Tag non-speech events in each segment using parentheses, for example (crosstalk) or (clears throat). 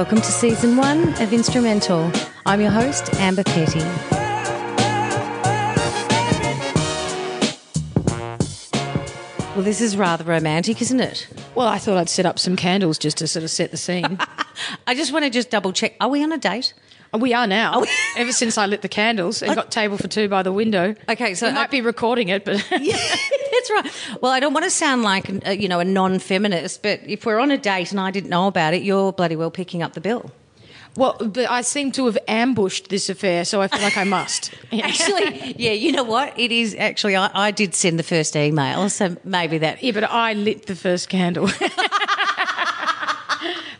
Welcome to season one of Instrumental. I'm your host, Amber Petty. Well, this is rather romantic, isn't it? Well, I thought I'd set up some candles just to sort of set the scene. (laughs) I just want to just double check. Are we on a date? We are now. (laughs) Ever since I lit the candles and got table for two by the window. Okay, so we might be recording it, but (laughs) Yeah, (laughs) that's right. Well, I don't want to sound like uh, you know a non-feminist, but if we're on a date and I didn't know about it, you're bloody well picking up the bill. well, but I seem to have ambushed this affair, so I feel like I must. Yeah. Actually, yeah, you know what? It is actually I, I did send the first email, so maybe that. yeah, but I lit the first candle.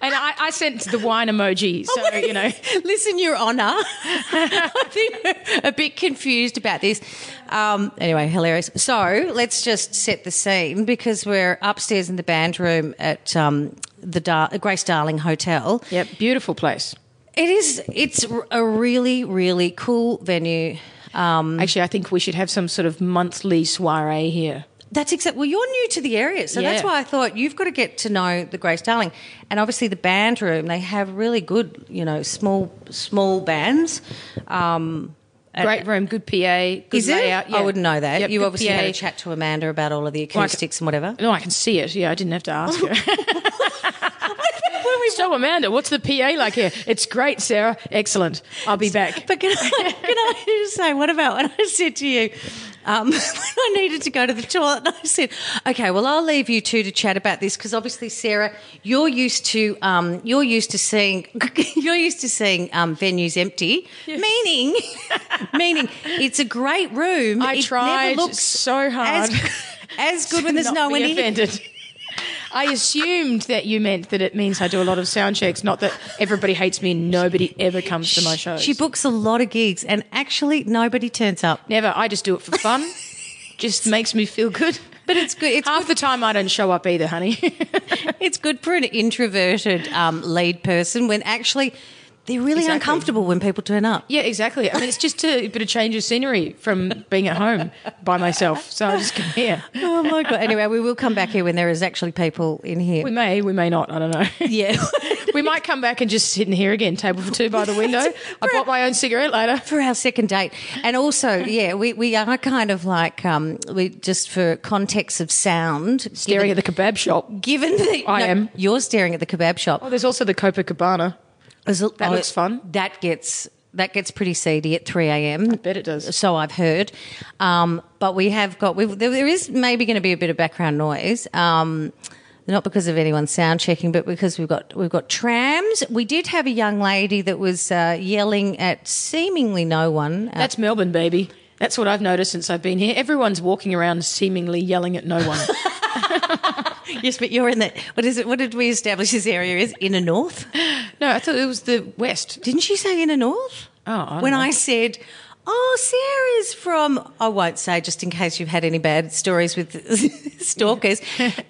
And I, I sent the wine emoji, (laughs) so you know. (laughs) Listen, Your Honour, (laughs) I think we're a bit confused about this. Um, anyway, hilarious. So let's just set the scene because we're upstairs in the band room at um, the Dar- Grace Darling Hotel. Yep, beautiful place. It is. It's a really, really cool venue. Um, Actually, I think we should have some sort of monthly soiree here. That's exactly. Well, you're new to the area, so that's why I thought you've got to get to know the Grace Darling, and obviously the band room. They have really good, you know, small small bands. Um, Great room, good PA, good is it? layout. I wouldn't know that. Yep, you obviously PA. had a chat to Amanda about all of the Well, I acoustics and whatever. No, I can see it. Yeah, I didn't have to ask her. (laughs) so, Amanda, what's the PA like here? It's great, Sarah. Excellent. I'll be back. But can I, can I (laughs) just say, what about when I said to you, um, (laughs) I needed to go to the toilet, and I said, okay, well, I'll leave you two to chat about this because obviously, Sarah, you're used to um, you're used to seeing (laughs) you're used to seeing um, venues empty, meaning (laughs) meaning it's a great room. I It tried never looks so hard. as, as good when there's no one in. I assumed that you meant that it means I do a lot of sound checks, not that everybody hates me and nobody ever comes to my shows. She books a lot of gigs, and actually, nobody turns up. Never. I just do it for fun. just makes me feel good. But it's good. It's Half the time I don't show up either, honey. (laughs) It's good for an introverted um, lead person when actually they're really Exactly. uncomfortable when people turn up. yeah, exactly. I mean, it's just a bit of change of scenery from being at home by myself. So I just come here. (laughs) Oh my god! Anyway, we will come back here when there is actually people in here. We may, we may not. I don't know. (laughs) yeah, (laughs) we might come back and just sit in here again, table for two by the window. I bought my own cigarette later. for our second date, and also yeah, we, we are kind of like um, we just for context of sound. Staring at the kebab shop. Given the I am. you're staring at the kebab shop. Oh, there's also the Copacabana. That looks fun. That gets that gets pretty seedy at three a.m. I bet it does. So I've heard. Um, but we have got, we've, there, there is maybe going to be a bit of background noise. Um, not because of anyone sound checking, but because we've got we've got trams. We did have a young lady that was uh, yelling at seemingly no one. That's Melbourne, baby. That's what I've noticed since I've been here. Everyone's walking around seemingly yelling at no one. (laughs) (laughs) yes, but you're in the what is it? What did we establish this area is inner north? no, I thought it was the West. Didn't she say inner north? Oh, I when know. I said, "Oh, Sarah's from," I won't say just in case you've had any bad stories with (laughs) stalkers,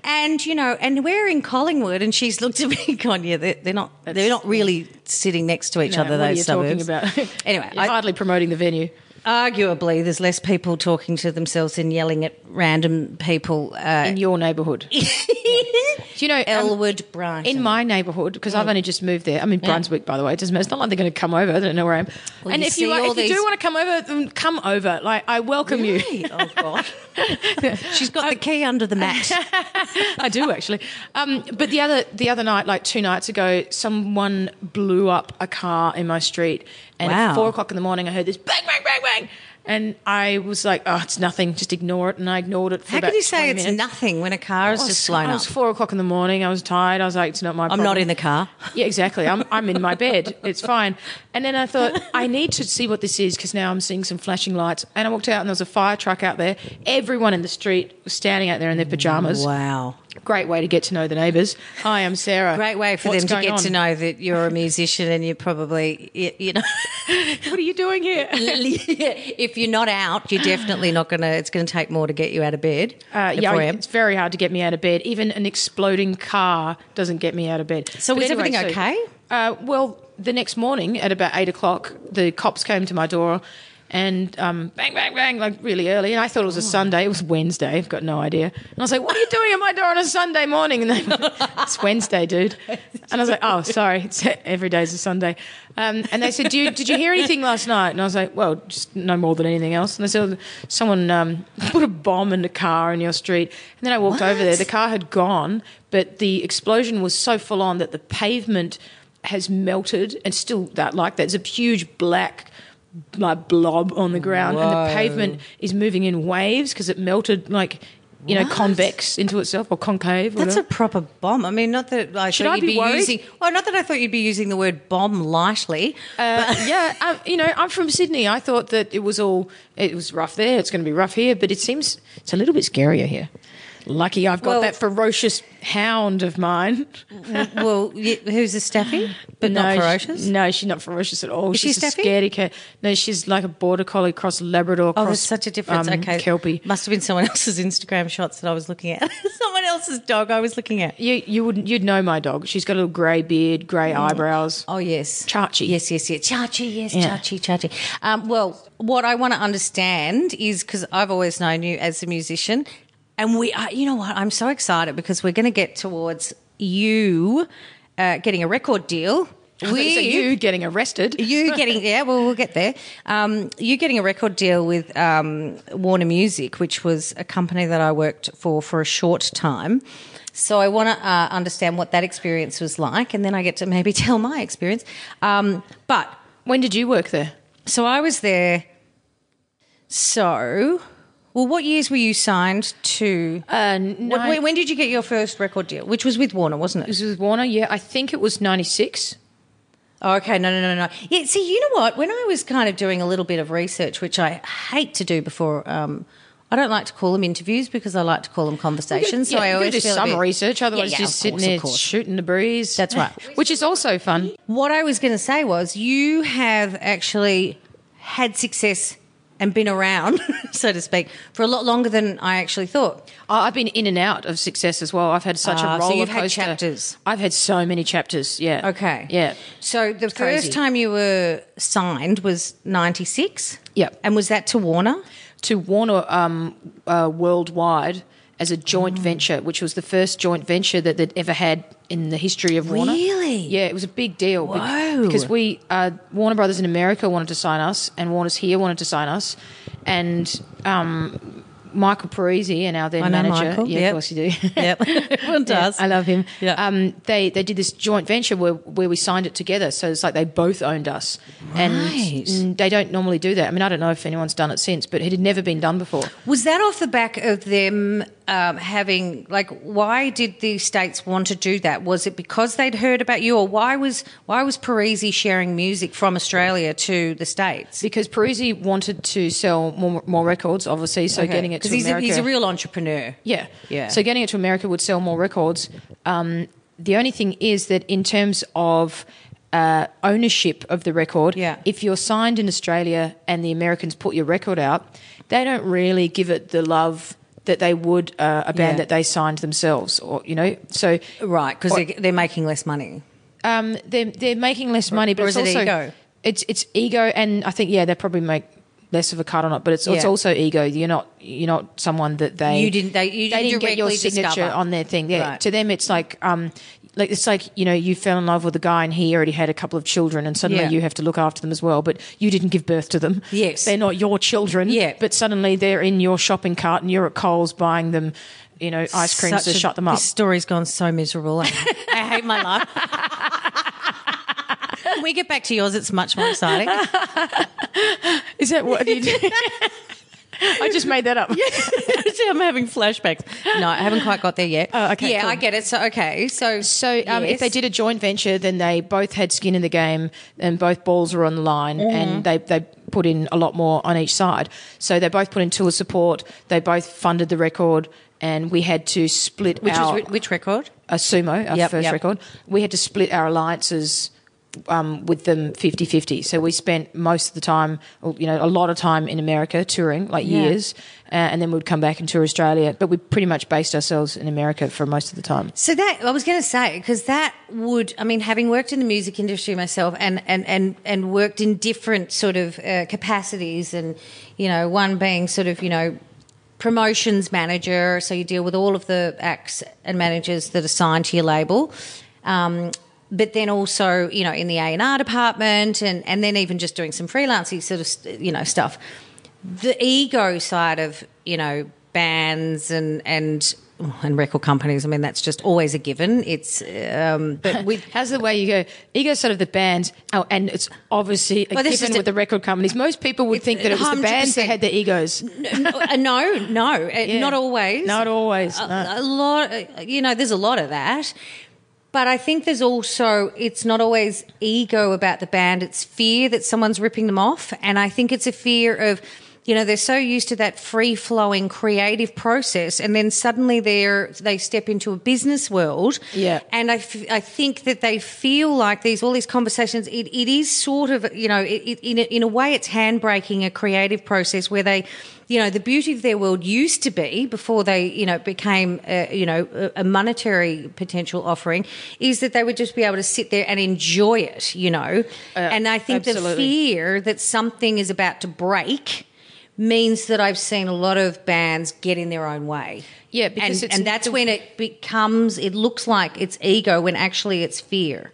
and you know, and we're in Collingwood, and she's looked at me, gone, "Yeah, they're, they're not, they're not really sitting next to each No, other." those you suburbs. talking about? (laughs) Anyway, I- hardly promoting the venue. Arguably, there's less people talking to themselves and yelling at random people. Uh, in your neighbourhood. (laughs) Do you know um, Elwood, Brighton. in my neighbourhood because I've only just moved there. I'm in Brunswick, by the way. It doesn't matter. It's not like they're going to come over. They don't know where I am. Well, and you if you see are- all if you do want to come over, then come over. Like I welcome you. Oh God, (laughs) she's got the key under the mat. (laughs) I do actually. Um, but the other the other night, like two nights ago, someone blew up a car in my street, and Wow. at four o'clock in the morning, I heard this bang bang bang bang, and I was like, "Oh, it's nothing. Just ignore it." And I ignored it for How can you say it's minutes. nothing when a car is was- just blown up? was four o'clock in the morning. I was tired. I was like, "It's not my." I'm not in the car. Yeah, exactly. I'm I'm in my bed. It's fine. And then I thought I need to see what this is because now I'm seeing some flashing lights. And I walked out and there was a fire truck out there. Everyone in the street was standing out there in their pajamas. Wow. Great way to get to know the neighbours. Hi, I'm Sarah. Great way for What's them to get to know that you're a musician and you're probably, you, know, (laughs) What are you doing here? (laughs) if you're not out, you're definitely not going to, it's going to take more to get you out of bed. Uh, yeah, it's very hard to get me out of bed. Even an exploding car doesn't get me out of bed. So But was everything okay? Uh, well, the next morning at about eight o'clock, the cops came to my door and um, bang, bang, bang, like really early. And I thought it was a Sunday. It was Wednesday. I've got no idea. And I was like, "What are you doing at my door on a Sunday morning?" And they, (laughs) "It's Wednesday, dude." And I was like, "Oh, sorry. It's, every day's a Sunday." Um, and they said, Do you, "Did you hear anything last night?" And I was like, "Well, just no more than anything else." And they said, "Someone um, put a bomb in the car in your street." And then I walked over there. The car had gone, but the explosion was so full on that the pavement has melted and still that like that. there's a huge black like blob on the ground and the pavement is moving in waves because it melted like you know What? convex into itself or concave That's a proper bomb. I mean, not that I Should thought I you'd be using. Well, not that I thought you'd be using the word bomb lightly. Uh, (laughs) yeah, um, you know, I'm from Sydney. I thought that it was all it was rough there. It's going to be rough here, but it seems it's a little bit scarier here. Lucky I've got Well- that ferocious hound of mine. well, who's a staffy, but not No, ferocious? she- no, she's not ferocious at all. Is she she's a scaredy cat. No, she's like a border collie cross Labrador. Oh, cross, there's such a difference. um, okay, Kelpie. must have been someone else's Instagram shots that I was looking at. (laughs) someone else's dog I was looking at. You you would you'd know my dog. She's got a little grey beard, grey eyebrows. Oh yes, Chachi. Yes, yes, yes. Chachi, yes, Yeah. Chachi, Chachi. Um, well, what I want to understand is because I've always known you as a musician, and we, are, you know what? I'm so excited because we're going to get towards you uh, getting a record deal. (laughs) So you getting arrested? (laughs) you getting (laughs) yeah well we'll get there um, you getting a record deal with um, warner music which was a company that i worked for for a short time so i want to uh, understand what that experience was like and then i get to maybe tell my experience um, but When did you work there? so i was there so well what years were you signed to Uh, When- when, when did you get your first record deal which was with warner wasn't it This was Warner. Yeah, I think it was ninety six. Oh, okay, no, no, no, no. Yeah, see, you know what? When I was kind of doing a little bit of research, which I hate to do before, um, I don't like to call them interviews because I like to call them conversations. so I always do some bit- research. Otherwise, Yeah, yeah, just of sitting there shooting the breeze. That's right. (laughs) Which is also fun. What I was going to say was, you have actually had success and been around, (laughs) so to speak, for a lot longer than I actually thought. I- I've been in and out of success as well. I've had such Ah, a so roller You've had chapters. I've had so many chapters. Yeah. Okay. Yeah. So the first crazy. time you were signed was '96. Yep. And was that to Warner? to Warner um, uh, worldwide as a joint Mm. venture, which was the first joint venture that they'd ever had in the history of Warner. Really? Yeah, it was a big deal. be- Whoa. Because we, uh, Warner Brothers in America wanted to sign us, and Warner's here wanted to sign us, and um, Michael Parisi and our then manager, Michael, yeah, yep. of course you do. (laughs) Yep, everyone (laughs) Yeah, does. I love him. Yeah. Um, they they did this joint venture where where we signed it together. So it's like they both owned us, and Right. mm, they don't normally do that. I mean, I don't know if anyone's done it since, but it had never been done before. Was that off the back of them um, having like? Why did the states want to do that? Was it because they'd heard about you, or why was why was Parisi sharing music from Australia to the states? because Parisi wanted to sell more, more records, obviously. So getting it to because he's a, he's a real entrepreneur. yeah, Yeah. So getting it to America would sell more records. Um, the only thing is that in terms of uh, ownership of the record, Yeah. if you're signed in Australia and the Americans put your record out, they don't really give it the love that they would uh, a band Yeah. that they signed themselves, or you know. So Right, because they're, they're making less money. um, they're they're making less money, but or it's is it also ego? it's it's ego, and I think yeah, they probably make less of a cut on it, but it's it's also ego. You're not you're not someone that they You didn't- they- you they didn't didn't get your signature discover. on their thing. Yeah, Right. to them it's like um like it's like you know you fell in love with a guy and he already had a couple of children and suddenly Yeah. you have to look after them as well, but you didn't give birth to them. Yes. they're not your children. Yeah. but suddenly they're in your shopping cart and you're at Coles buying them. You know, ice creams Such to a- shut them up. This story's gone so miserable. I, I hate my life. (laughs) When we get back to yours, it's much more exciting. (laughs) Is that what you did? I just made that up. (laughs) See, I'm having flashbacks. No, I haven't quite got there yet. Oh, okay, Yeah, cool. I get it. So, okay. So, So um, yes. if they did a joint venture, then they both had skin in the game and both balls were on the line Mm-hmm. and they, they put in a lot more on each side. So they both put in tour support. They both funded the record and we had to split which our, was which record? a sumo, our Yep, first yep. record. We had to split our alliances um, with them 50-50. So we spent most of the time, you know, a lot of time in America touring, like Yeah. years, uh, and then we'd come back and tour Australia. But we pretty much based ourselves in America for most of the time. So that I was going to say because that would I mean having worked in the music industry myself and and and and worked in different sort of uh, capacities and you know one being sort of you know promotions manager so you deal with all of the acts and managers that are signed to your label um, but then also you know in the A&R department and and then even just doing some freelancing sort of you know stuff the ego side of you know bands and and and record companies. I mean, that's just always a given. It's um, but with (laughs) How's the way you go? Ego sort of the bands, oh, and it's obviously a Well, this given with the record companies. Most people would think that it was the bands that had the egos. (laughs) no, uh, no, no, (laughs) uh, not always. Not always. A, no. a lot, uh, you know, there's a lot of that. But I think there's also, it's not always ego about the band, it's fear that someone's ripping them off. And I think it's a fear of, you know, they're so used to that free flowing creative process. And then suddenly they're, they step into a business world. Yeah. And I, f- I think that they feel like these, all these conversations, it, it is sort of, you know, it, it, in, a, in a way, it's handbraking a creative process where they, you know, the beauty of their world used to be before they, you know, became, uh, you know, a, a monetary potential offering is that they would just be able to sit there and enjoy it, you know. and I think the fear that something is about to break means that I've seen a lot of bands get in their own way. Yeah, because and, it's- and that's when it becomes, it looks like it's ego when actually it's fear.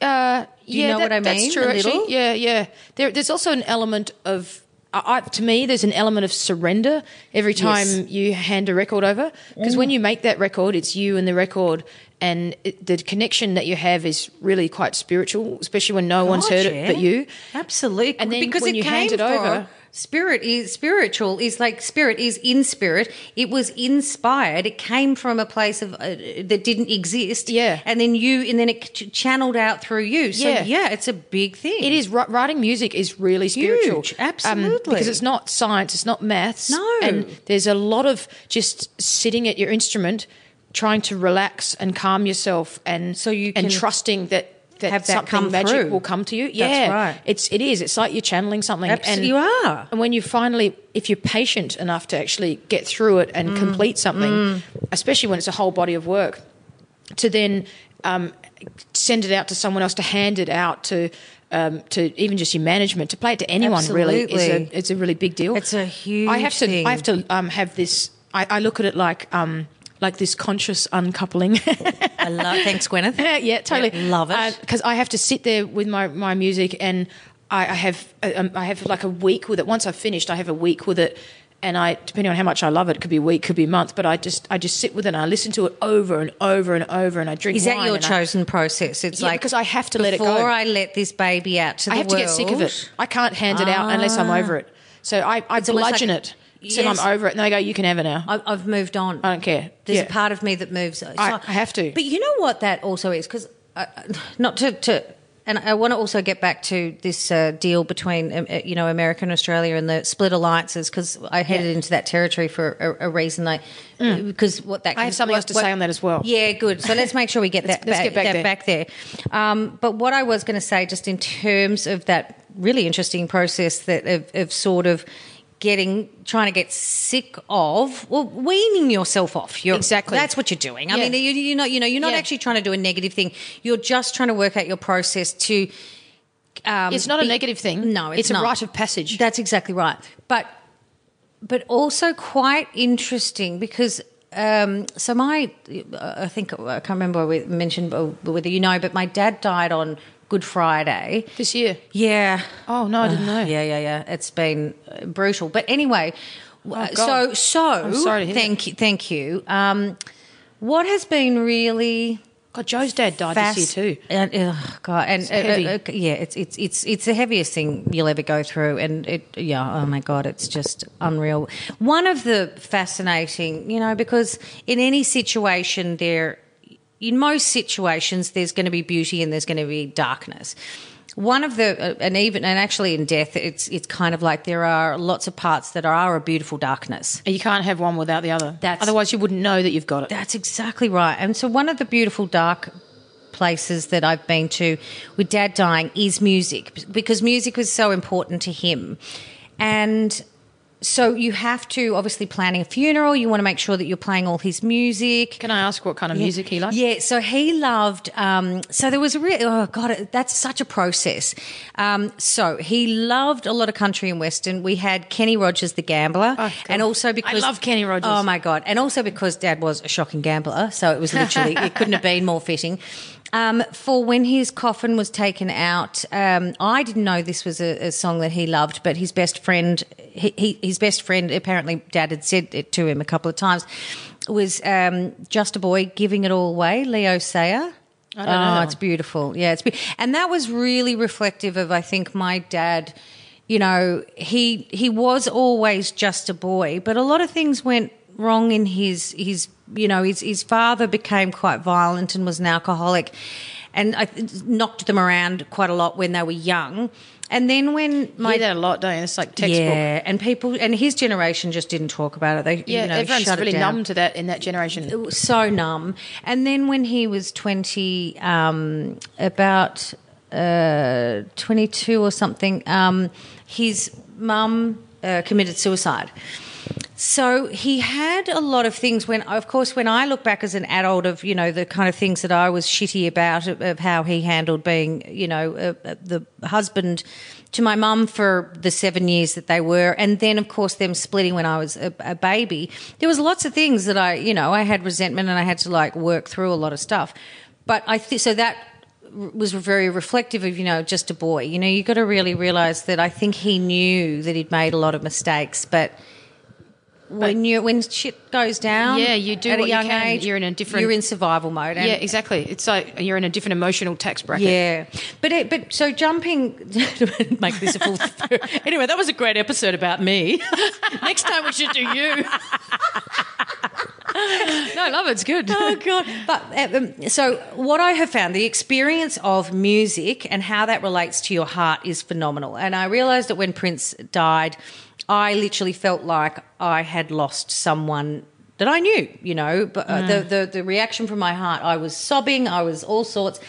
Uh, you yeah, know what I mean, That's true. Actually, yeah, yeah. There, there's also an element of. I, to me, there's an element of surrender every time Yes. you hand a record over. Because when you make that record, it's you and the record, and it, the connection that you have is really quite spiritual, especially when no one's heard God, it but you. Absolutely. And then because when it you came hand it over- spirit is spiritual is like spirit is in spirit. It was inspired. It came from a place of uh, that didn't exist. Yeah. And then you and then it ch- channeled out through you. So Yeah. yeah, it's a big thing. It is wri- writing music is really spiritual, Huge, Um, absolutely. because it's not science, it's not maths. No. and there's a lot of just sitting at your instrument, trying to relax and calm yourself, and So you and trusting that. That have that something come magic through. will come to you. That's Yeah, right. It's it is. It's like you're channeling something. Abso- and you are. And when you finally, if you're patient enough to actually get through it Mm. and complete something, especially when it's a whole body of work, to then um, send it out to someone else to hand it out to um, to even just your management to play it to anyone really is a it's a really big deal. It's a huge I have to thing. I have to um, have this. I, I look at it like um, like this conscious uncoupling. (laughs) I love. Thanks, Gwyneth. (laughs) yeah, totally Yeah, love it. Uh, because I have to sit there with my my music and I, I have uh, um, I have like a week with it. Once I've finished, I have a week with it. And I, depending on how much I love it, could be a week, could be a month. But I just, I just sit with it and I listen to it over and over and over, and I drink. Is that your and I- chosen process? It's Yeah, like because I have to let it go. before I let this baby out to the I have to get sick of it. I can't hand it out unless I'm over ah. it. So I, I bludgeon like- it. Yes. I'm over it, and I go, "You can have it now." I- I've moved on. I don't care. There's Yeah. a part of me that moves. So- I- I have to. But you know what that also is because (sighs) not to, to and I want to also get back to this uh, deal between um, uh, you know America and Australia and the split alliances because I headed Yeah. into that territory for a, a reason. I because what that I have something what- else to what- say on that as well. Yeah, good. So let's make sure we get (laughs) that, let's back, get back there. back there. Um, but what I was going to say, just in terms of that really interesting process that of, of sort of getting trying to get sick of well weaning yourself off you're, Exactly. that's what you're doing i Yeah. mean you, you're not you know you're not Yeah. actually trying to do a negative thing you're just trying to work out your process to um, It's not a negative thing. no it's, It's a rite of passage. that's exactly right but but also quite interesting because um, so my I think I can't remember we mentioned whether you know, but my dad died on Good Friday. this year. Yeah. Oh no, I didn't know. Yeah, yeah, yeah. It's been uh, brutal. But anyway, uh, so so I'm sorry to hear thank you, thank you. Um, what has been really God, Joe's dad died fast- this year too. And, oh God, and It's heavy. uh, uh, yeah, it's it's it's it's the heaviest thing you'll ever go through, and it yeah, oh my God, it's just unreal. One of the fascinating, you know, because in any situation there, in most situations, there's going to be beauty and there's going to be darkness. One of the uh, and even and actually in death, it's it's kind of like there are lots of parts that are a beautiful darkness. And you can't have one without the other. That's- Otherwise, you wouldn't know that you've got it. That's exactly right. And so one of the beautiful dark places that I've been to with dad dying is music because music was so important to him. And so you have to obviously planning a funeral. You want to make sure that you're playing all his music. Can I ask what kind of music he liked? Yeah, so he loved. Um, so there was a real. Oh God, that's such a process. Um, so he loved a lot of country and western. We had Kenny Rogers, the gambler, Oh, and also because I love Kenny Rogers. Oh my God, and also because Dad was a shocking gambler, so it was literally it couldn't have been more fitting. Um, for when his coffin was taken out, um, I didn't know this was a, a song that he loved, but his best friend, he, he, his best friend, apparently Dad had said it to him a couple of times, was um, "Just a Boy Giving It All Away." Leo Sayer. I don't know oh, it's beautiful. Yeah, it's be- and that was really reflective of I think my dad. You know, he he was always just a boy, but a lot of things went wrong in his his you know his his father became quite violent and was an alcoholic, and I knocked them around quite a lot when they were young. And then when My, my that a lot, don't you? It's like textbook. yeah, and people and his generation just didn't talk about it. They Yeah, you know, everyone's shut it really numb to that in that generation. so numb. And then when he was 20, um, about uh, 22 or something, um, his mum uh, committed suicide. So he had a lot of things when, of course, when I look back as an adult of, you know, the kind of things that I was shitty about of, how he handled being, you know, uh, uh, the husband to my mum for the seven years that they were. And then, of course, them splitting when I was a, a baby. There was lots of things that I, you know, I had resentment and I had to like work through a lot of stuff. But I think, so that was very reflective of you know just a boy you know you got to really realize that i think he knew that he'd made a lot of mistakes but when you when shit goes down, Yeah, you do at what a you young can. age. You're in a different- You're in survival mode. yeah, exactly. It's like you're in a different emotional tax bracket. yeah. But it, but so jumping (laughs) make this a full. (laughs) anyway, that was a great episode about me. (laughs) Next time we should do you. No, I love it. It's good. oh god! But um, so what I have found, the experience of music and how that relates to your heart is phenomenal. And I realised that when Prince died, I literally felt like I had lost someone that I knew. You know, but uh, the, the the reaction from my heart, I was sobbing. I was all sorts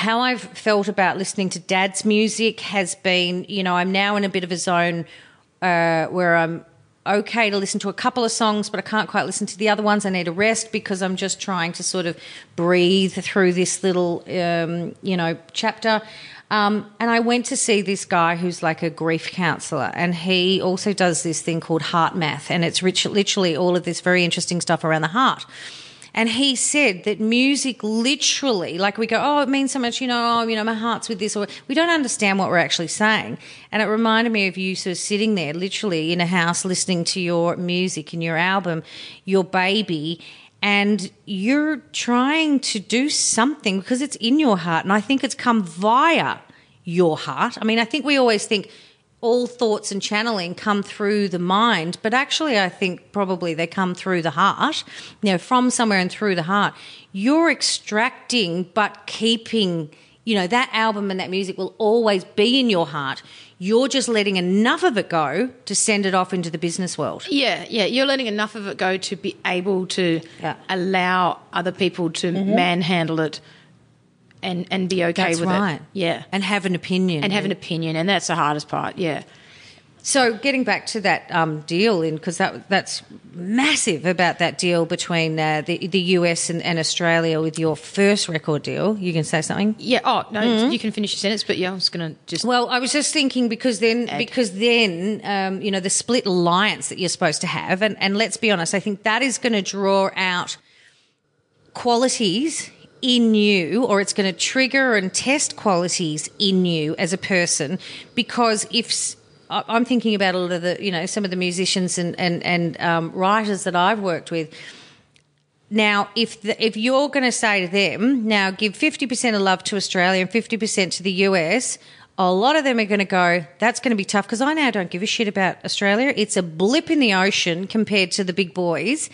how I've felt about listening to dad's music has been, you know, I'm now in a bit of a zone uh, where I'm okay to listen to a couple of songs, but I can't quite listen to the other ones. I need a rest because I'm just trying to sort of breathe through this little, um, you know, chapter. Um, and I went to see this guy who's like a grief counselor, and he also does this thing called HeartMath, and it's rich, literally all of this very interesting stuff around the heart. And he said that music literally, like we go, oh, it means so much, you know, oh, you know, my heart's with this, or we don't understand what we're actually saying. And it reminded me of you sort of sitting there, literally in a house, listening to your music and your album, your baby, and you're trying to do something because it's in your heart. And I think it's come via your heart. I mean, I think we always think, all thoughts and channeling come through the mind, but actually, I think probably they come through the heart, you know, from somewhere and through the heart. You're extracting, but keeping, you know, that album and that music will always be in your heart. You're just letting enough of it go to send it off into the business world. Yeah, yeah. You're letting enough of it go to be able to Yeah. Mm-hmm. allow other people to manhandle it and and be okay That's with right. it. Yeah. And have an opinion. And have an opinion, and that's the hardest part. Yeah. So getting back to that um, deal, in because that that's massive about that deal between uh, the the US and, and Australia with your first record deal. You can say something. Yeah. Oh no, Mm-hmm. you can finish your sentence, but yeah, I was gonna just. Well, I was just thinking because then Ed. because then um, you know the split alliance that you're supposed to have, and and let's be honest, I think that is going to draw out qualities in you or it's going to trigger and test qualities in you as a person because if I'm thinking about a lot of the you know some of the musicians and and and um, writers that I've worked with now, if the, if you're going to say to them, now give 50% of love to Australia and 50% to the US, a lot of them are going to go, that's going to be tough because I now don't give a shit about Australia. It's a blip in the ocean compared to the big boys.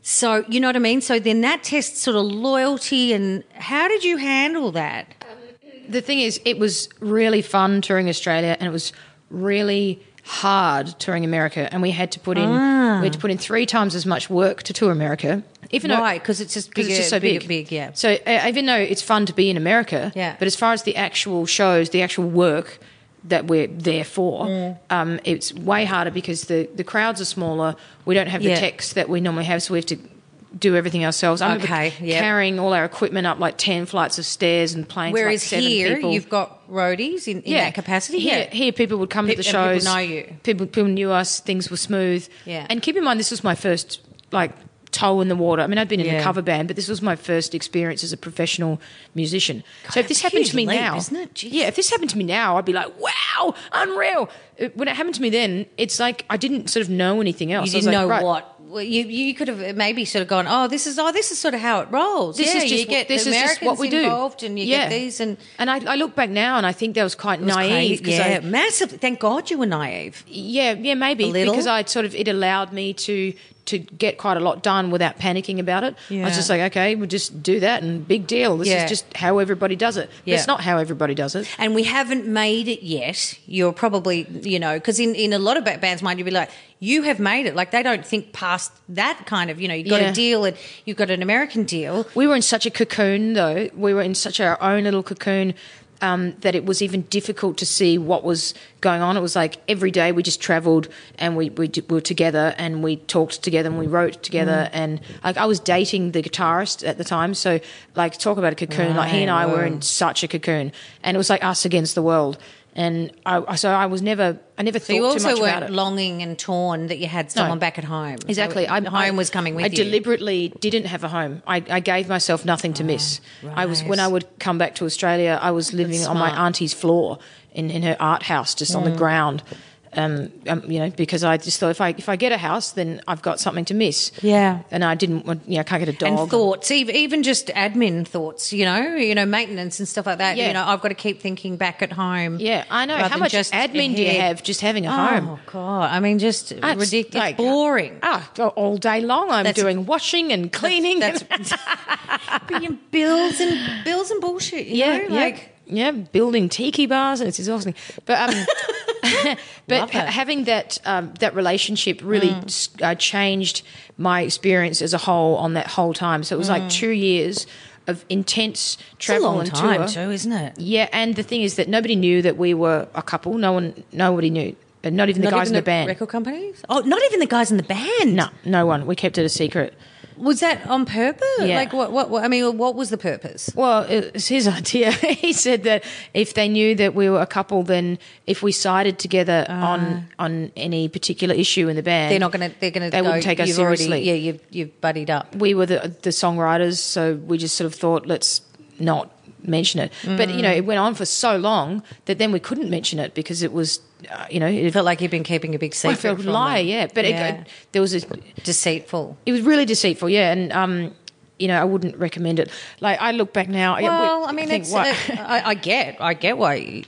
So, you know what I mean? So then that tests sort of loyalty and how did you handle that? the thing is, it was really fun touring Australia, and it was really hard touring America, and we had to put in we had to put in three times as much work to tour America. Even though Right, because it's just because bigger, it's just so bigger, big. big, yeah. So uh, even though it's fun to be in America, Yeah. But as far as the actual shows, the actual work that we're there for, Mm. um, it's way harder because the the crowds are smaller. We don't have the Yeah. techs that we normally have, so we have to do everything ourselves. I Okay, yep. carrying all our equipment up like ten flights of stairs and like, Whereas seven here, people. you've got roadies in, in that capacity. Here, yeah. here people would come Pe- to the and people shows. know you. People, people knew us. Things were smooth. Yeah. And keep in mind, this was my first like toe in the water. I mean, I'd been in Yeah. a cover band, but this was my first experience as a professional musician. so if this happened to me leap, now, isn't it? Yeah, if this happened to me now, I'd be like, wow, unreal. Uh, When it happened to me then, it's like I didn't sort of know anything else. You I was didn't like, know right, what. Well, you you could have maybe sort of gone, oh, this is oh, this is sort of how it rolls. This yeah, is just you get this is Americans just what we do. involved, and you Yeah. get these, and And I, I look back now, and I think that was quite was naive. crazy. 'cause I- yeah, massively. Thank God you were naive. Yeah, yeah, maybe A little? because I sort of it allowed me to to get quite a lot done without panicking about it. I was just like, okay, we'll just do that, and big deal. This Yeah. is just how everybody does it. Yeah. It's not how everybody does it. And we haven't made it yet. You're probably, you know, because in, in a lot of ba- bands, mind you'd be like, you have made it. Like they don't think past that kind of, you know, you've got Yeah. a deal and you've got an American deal. We were in such a cocoon, though. We were in such our own little cocoon. Um, that it was even difficult to see what was going on. It was like every day we just travelled and we, we, d- we were together and we talked together and we wrote together. And like I was dating the guitarist at the time, so like talk about a cocoon. like he and I Right, were in such a cocoon, and it was like us against the world. And I, so I was never, I never So you thought too much about it. longing and torn that you had someone back at home. Exactly. So I, home I- was coming with you. I you. deliberately didn't have a home. I, I gave myself nothing to miss. I was when. I would come back to Australia, I was living on my. Mm. auntie's floor in, in her art house, just on the ground. Um, um, you know, because I just thought if I if I get a house, then I've got something to miss. Yeah. And I didn't want, you know, I can't get a dog. and thoughts, even, even just admin thoughts, you know, you know, maintenance and stuff like that. Yeah. You know, I've got to keep thinking back at home. Yeah, I know. How much admin do you have just having a Oh home? Oh god! I mean, just That's ridiculous. like- boring. Ah, all day long I'm That's- doing washing and cleaning. That's, (laughs) (laughs) you bills and bills and bullshit. You yeah, know? like yeah, building tiki bars and it's exhausting. But um, (laughs) but ha- having that um, that relationship really s uh, changed my experience as a whole on that whole time. So it was like two years of intense it's a travel long and time tour. too, isn't it? Yeah, and the thing is that nobody knew that we were a couple. No one, nobody knew. Not even the Not guys even in the band. record companies. Oh, not even the guys in the band. No, no one. We kept it a secret. Was that on purpose? Yeah. Like what, what? What? I mean, what was the purpose? Well, it's his (laughs) idea. he said that if they knew that we were a couple, then if we sided together ah. on on any particular issue in the band. They're not going to. They're going to. They wouldn't take us you've already- seriously. yeah, you've you've buddied up. we were the the songwriters, so we just sort of thought, let's not mention it. But you know, Mm. it went on for so long that then we couldn't mention it because it was, uh, you know, it It felt like you'd been keeping a big secret. I felt lie, them. yeah. But Yeah. It, there was a deceitful. it was really deceitful, yeah, and um, you know, I wouldn't recommend it. Like I look back now, Well, I mean, think it's, what- uh, I, I get, I get why,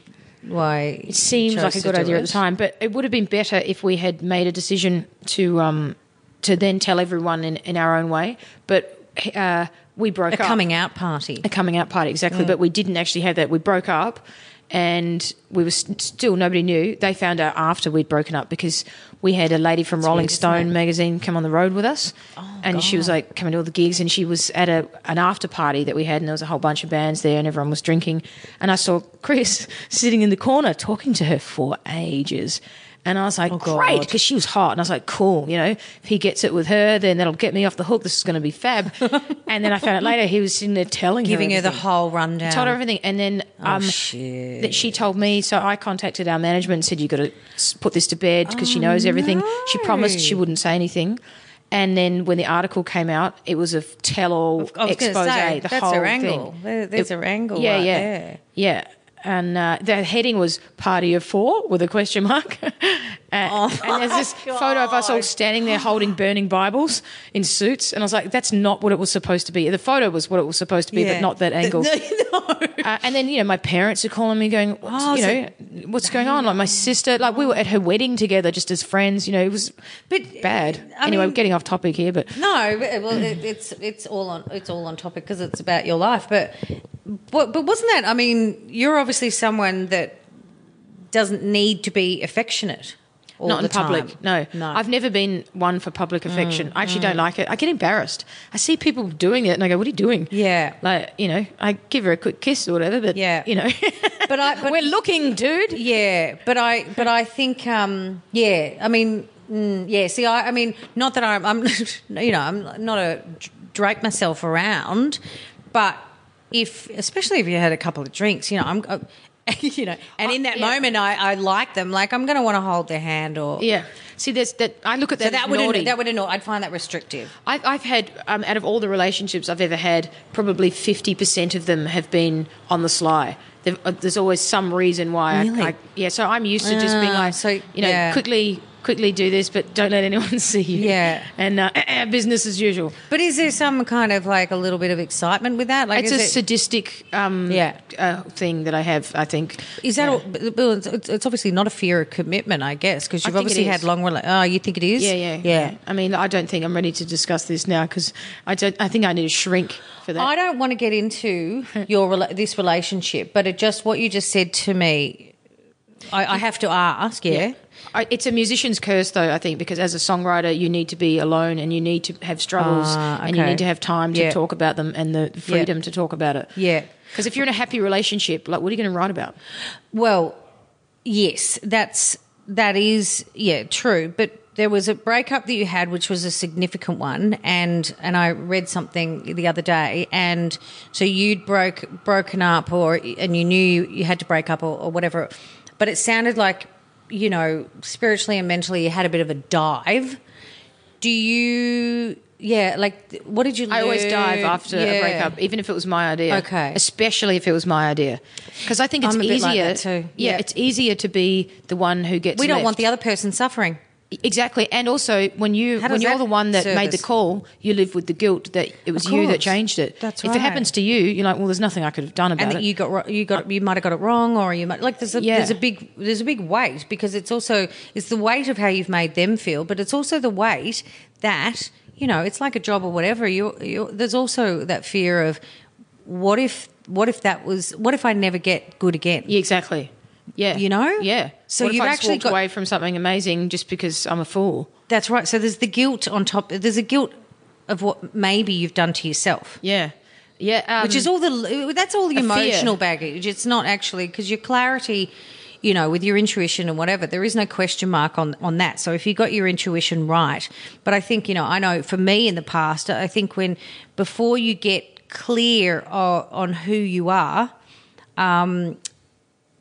why it seems like a good idea at the time, but it would have been better if we had made a decision to um, to then tell everyone in, in our own way. But uh, we broke A up. coming out party. a coming out party exactly, but we didn't actually have that. We broke up, and we were still nobody knew. They found out after we'd broken up because we had a lady from Rolling weird, Stone magazine come on the road with us, and she was like coming to all the gigs, and she was at a an after party that we had, and there was a whole bunch of bands there, and everyone was drinking, and I saw Chris (laughs) sitting in the corner talking to her for ages. And I was like, God. great, because she was hot. And I was like, cool, you know, if he gets it with her, then that'll get me off the hook. This is going to be fab. (laughs) and then I found out later he was sitting there telling her. Giving her her the whole rundown. told her everything, and then um, shit. that she told me. So I contacted our management and said, you've got to put this to bed because she knows everything." She promised she wouldn't say anything, and then when the article came out, it was a tell-all I was gonna expose. say, the that's whole her angle. thing. There- there's her angle Yeah, right yeah, there. yeah. And uh, the heading was "Party of Four with a question mark. (laughs) Uh, and there's this photo of us all standing there holding burning Bibles in suits, and I was like, "That's not what it was supposed to be." The photo was what it was supposed to be, Yeah. but not that angle. (laughs) No, no. Uh, and then you know my parents are calling me, going, what's, Oh, you so know, what's going on? Like my sister, like we were at her wedding together, just as friends. You know, it was But, bad. I anyway, mean- we're getting off topic here, but No, well, it, it's it's all on it's all on topic because it's about your life. But, but but wasn't that? I mean, you're obviously someone that doesn't need to be affectionate. Not the in public. time. No. No. Mm, I've never been one for public affection. I actually don't like it. I get embarrassed. I see people doing it and I go, what are you doing? Yeah. Like, you know, I give her a quick kiss or whatever, but, Yeah. you know. (laughs) But I- but- We're looking, dude. Yeah, but I but I think um, yeah, I mean mm, yeah. See, I, I mean not that I'm I'm (laughs) you know I'm not a drape myself around, but if especially if you had a couple of drinks, you know I'm. Uh, (laughs) you know, and in that yeah. moment, I, I like them. Like I'm going to want to hold their hand, or Yeah. See, there's that. I look at that. So that. would naughty. that would annoy. I'd find that restrictive. I, I've had, um, out of all the relationships I've ever had, probably 50% of them have been on the sly. Uh, There's always some reason why. Really? I, I, yeah, so I'm used to just being Ah, like, so, you know, yeah. quickly, quickly do this, but don't let anyone (laughs) see you. Yeah. And uh, (clears throat) business as usual. But is there some kind of like a little bit of excitement with that? Like, It's a it- sadistic um, Yeah. uh, thing that I have, I think. Is that Yeah. all, it's, it's obviously not a fear of commitment, I guess, because you've obviously had long. Rela- oh, you think it is? Yeah, yeah, yeah. I mean, I don't think I'm ready to discuss this now because I don't. I think I need to shrink for that. I don't want to get into (laughs) your this relationship, but it just what you just said to me. I, I have to ask. Yeah. I, it's a musician's curse, though. I think because as a songwriter, you need to be alone and you need to have struggles Ah, and you need to have time to Yeah. talk about them and the freedom to talk about it. Yeah. Because if you're in a happy relationship, like, what are you going to write about? Well, yes, that's that is yeah true, but. There was a breakup that you had, which was a significant one, and and I read something the other day, and so you'd broke broken up, or and you knew you, you had to break up, or, or whatever, but it sounded like you know spiritually and mentally you had a bit of a dive. Do you? Yeah, like what did you? I always dive after Yeah. a breakup, even if it was my idea. Okay. Especially if it was my idea. Because I think it's I'm a bit easier. like. Yeah, Yeah. it's easier to be the one who gets We don't left. want the other person suffering. Exactly, and also when you when you're the one that made the call, you live with the guilt that it was you that changed it. That's right. If it happens to you, you're like, well, there's nothing I could have done about it. and it. that you got you got you might have got it wrong or you might like there's a Yeah. there's a big there's a big weight because it's also it's the weight of how you've made them feel but it's also the weight that you know it's like a job or whatever you you there's also that fear of what if what if that was what if I never get good again Yeah, exactly. Yeah, You know? Yeah. So what you've actually got- away from something amazing just because I'm a fool. that's right so there's the guilt on top there's a guilt of what maybe you've done to yourself Yeah, yeah. Um, which is all the that's all the fear. emotional baggage. It's not actually because your clarity, you know, with your intuition and whatever, there is no question mark on on that. So if you got your intuition right, but I think you know, I know for me in the past, I think when before you get clear o- on who you are, um,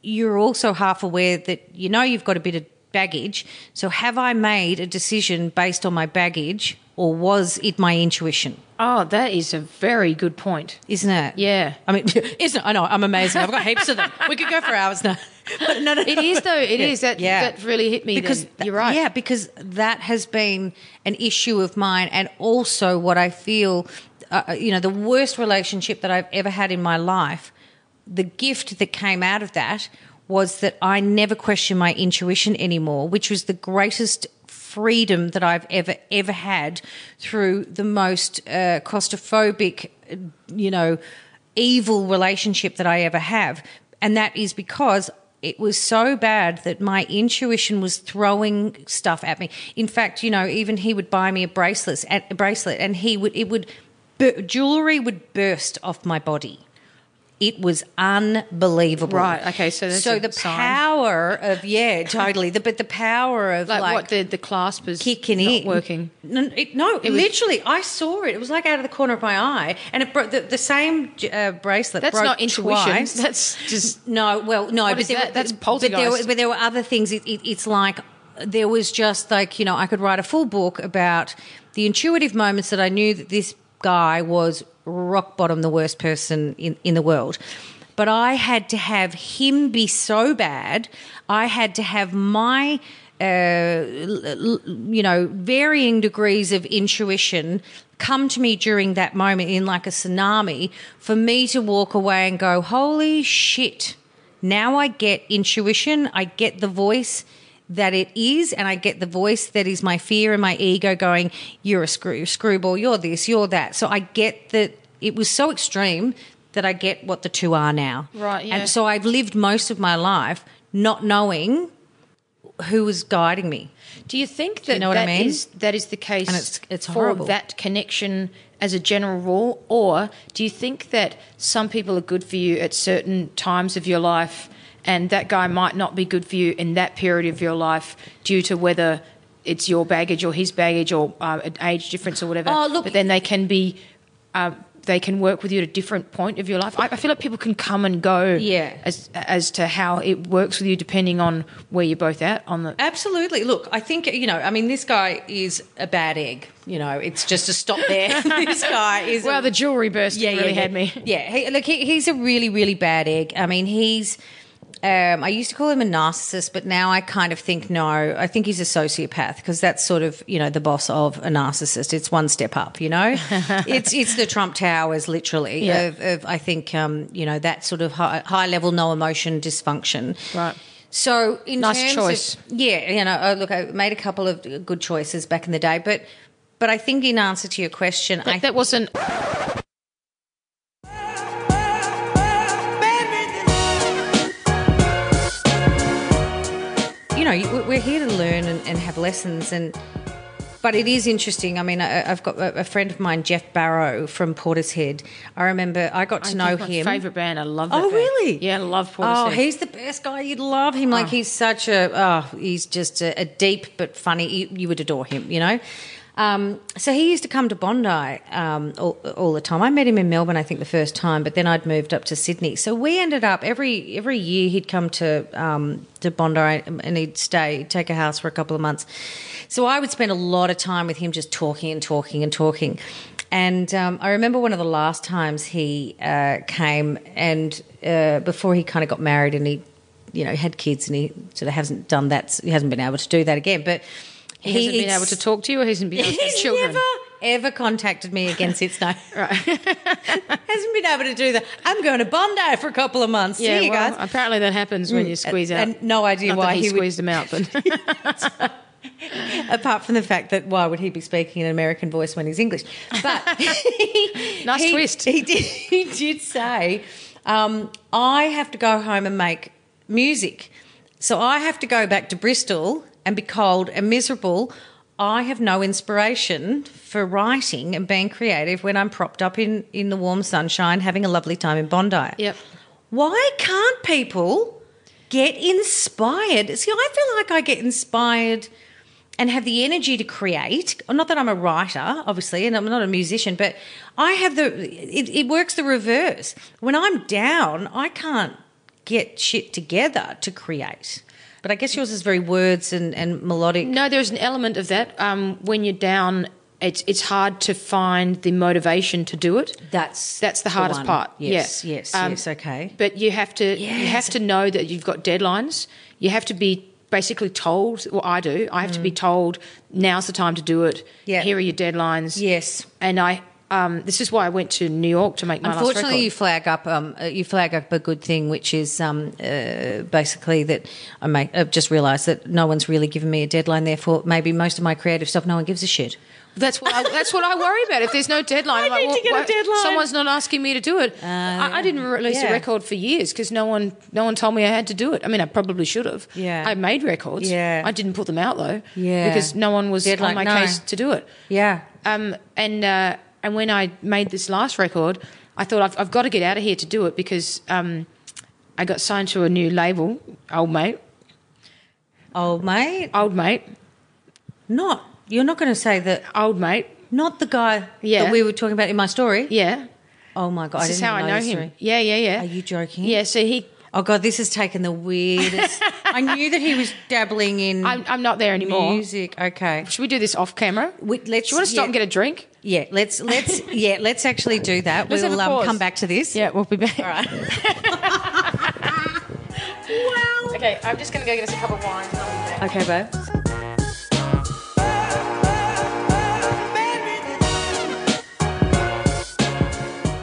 you're also half aware that you know you've got a bit of baggage. So have I made a decision based on my baggage, or was it my intuition? oh, that is a very good point. Isn't it? Yeah. I mean, (laughs) isn't it? I know, I'm amazing. I've got heaps of them. We could go for hours now. But no, no, It is though. It is Yeah. that Yeah. that really hit me. because you're right. Yeah, because that has been an issue of mine, and also what I feel, uh, you know, the worst relationship that I've ever had in my life. The gift that came out of that was that I never questioned my intuition anymore, which was the greatest freedom that I've ever ever had through the most uh, claustrophobic, you know, evil relationship that I ever have, and that is because it was so bad that my intuition was throwing stuff at me. In fact, you know, even he would buy me a bracelet, a bracelet, and he would it would jewelry would burst off my body. It was unbelievable. Right, okay, so so the sign. power of yeah, totally. The, but the power of like, like, what the the clasp is kicking not in, working. No, it, no literally, I saw it. It was like out of the corner of my eye, and it broke the, the same uh, bracelet. That's broke not intuition. twice. That's just No, well, no, What but there, that? That's But there, were- but there were other things. It, it, it's like there was just like you know, I could write a full book about the intuitive moments that I knew that this guy was rock bottom, the worst person in in the world. But I had to have him be so bad. I had to have my uh, you know, varying degrees of intuition come to me during that moment in like a tsunami for me to walk away and go, holy shit, now I get intuition, I get the voice that it is, and I get the voice that is my fear and my ego going, you're a screw, screwball, you're this, you're that. So I get that it was so extreme that I get what the two are now. Right, yeah. And so I've lived most of my life not knowing who was guiding me. Do you think that you know what I mean? is- that is the case And it's- it's for horrible. that connection as a general rule, or do you think that some people are good for you at certain times of your life, and that guy might not be good for you in that period of your life due to whether it's your baggage or his baggage or uh, an age difference or whatever? Oh, look- but then they can be. Uh, they can work with you at a different point of your life. I, I feel like people can come and go, Yeah. as as to how it works with you, depending on where you're both at on the Absolutely. Look, I think you know. I mean, this guy is a bad egg. You know, it's just a stop there. (laughs) (laughs) this guy is. Well, a, the jewelry burst really yeah. had me. Yeah, he, look, he, he's a really, really bad egg. I mean, he's. Um, I used to call him a narcissist, but now I kind of think no. I think he's a sociopath because that's sort of you know the boss of a narcissist. It's one step up, you know. (laughs) it's it's the Trump Towers, literally. Yeah. Of, of I think um, you know that sort of high, high level no emotion dysfunction. Right. So in Nice terms choice. Of, yeah, you know, oh, look, I made a couple of good choices back in the day, but but I think in answer to your question, I That, that wasn't. You know, we're here to learn and, and have lessons, and but it is interesting. I mean, I, I've got a friend of mine, Geoff Barrow from Portishead. I remember I got to know him. Favorite band. I love. That Oh, band. really? Yeah, I love Oh, Portishead. he's the best guy. You'd love him. Like oh. he's such a. Oh, he's just a, a deep but funny. You, you would adore him. You know. Um, so he used to come to Bondi um, all, all the time. I met him in Melbourne, I think, the first time, but then I'd moved up to Sydney. So we ended up every every year he'd come to um, to Bondi and he'd stay, take a house for a couple of months. So I would spend a lot of time with him, just talking and talking and talking. And um, I remember one of the last times he uh, came, and uh, before he kind of got married, and he, you know, had kids, and he sort of hasn't done that. He hasn't been able to do that again. But he hasn't been able to talk to you, or he hasn't been able to have He's children. never ever contacted me again since no. (laughs) Right. (laughs) hasn't been able to do that. I'm going to Bondi for a couple of months. yeah. See you well, guys. apparently that happens when you squeeze out. and no idea Not why he, he would- squeezed them out, but (laughs) Apart from the fact that why would he be speaking an American voice when he's English? But Nice he, twist. He did. He did say, um, "I have to go home and make music, so I have to go back to Bristol and be cold and miserable." I have no inspiration for writing and being creative when I'm propped up in, in the warm sunshine having a lovely time in Bondi. Yep. Why can't people get inspired? See, I feel like I get inspired and have the energy to create. Not that I'm a writer, obviously, and I'm not a musician, but I have the. It, it works the reverse. When I'm down, I can't get shit together to create. But I guess yours is very words and, and melodic. no, there's an element of that. Um, when you're down, it's it's hard to find the motivation to do it. That's That's the hardest part. Yes, yeah. yes, Um, yes. Okay. But you have to you have to know that you've got deadlines. You have to be basically told. Well, I do. I have to be told now's the time to do it. Mm. Yeah. Here are your deadlines. Yes. And I. Um, this is why I went to New York to make my Unfortunately, you flag up um, uh, you flag up a good thing, which is um, uh, basically that I make, I've just realised that no one's really given me a deadline. Therefore, maybe most of my creative stuff, no one gives a shit. That's what I, that's what I worry about. If there's no deadline, (laughs) I like, need to get a deadline. Someone's not asking me to do it. I, I didn't release yeah. a record for years because no one no one told me I had to do it. I mean, I probably should have. Yeah. I made records. Yeah. I didn't put them out though. Yeah. because no one was Deadline, on my no. case to do it. Yeah. Um, and uh, and when I made this last record, I thought I've, I've got to get out of here to do it because um, I got signed to a new label, old mate, Old mate, old mate, not you're not going to say that. old mate. Not the guy Yeah. that we were talking about in my story. Yeah, Oh my god! this I is how I know him. story. Yeah, yeah, yeah. Are you joking? Yeah, so he. Oh god, this has taken the weirdest. (laughs) I knew that he was dabbling in I'm, I'm not there anymore. music. Okay. Should we do this off camera? We, let's. Do you want to stop yeah. and get a drink? Yeah, let's let's (laughs) yeah, let's actually do that. Let's we'll a um, come back to this. Yeah, we'll be back. All right. (laughs) Okay, I'm just going to go get us a cup of wine. and I'll be back. Okay, babe.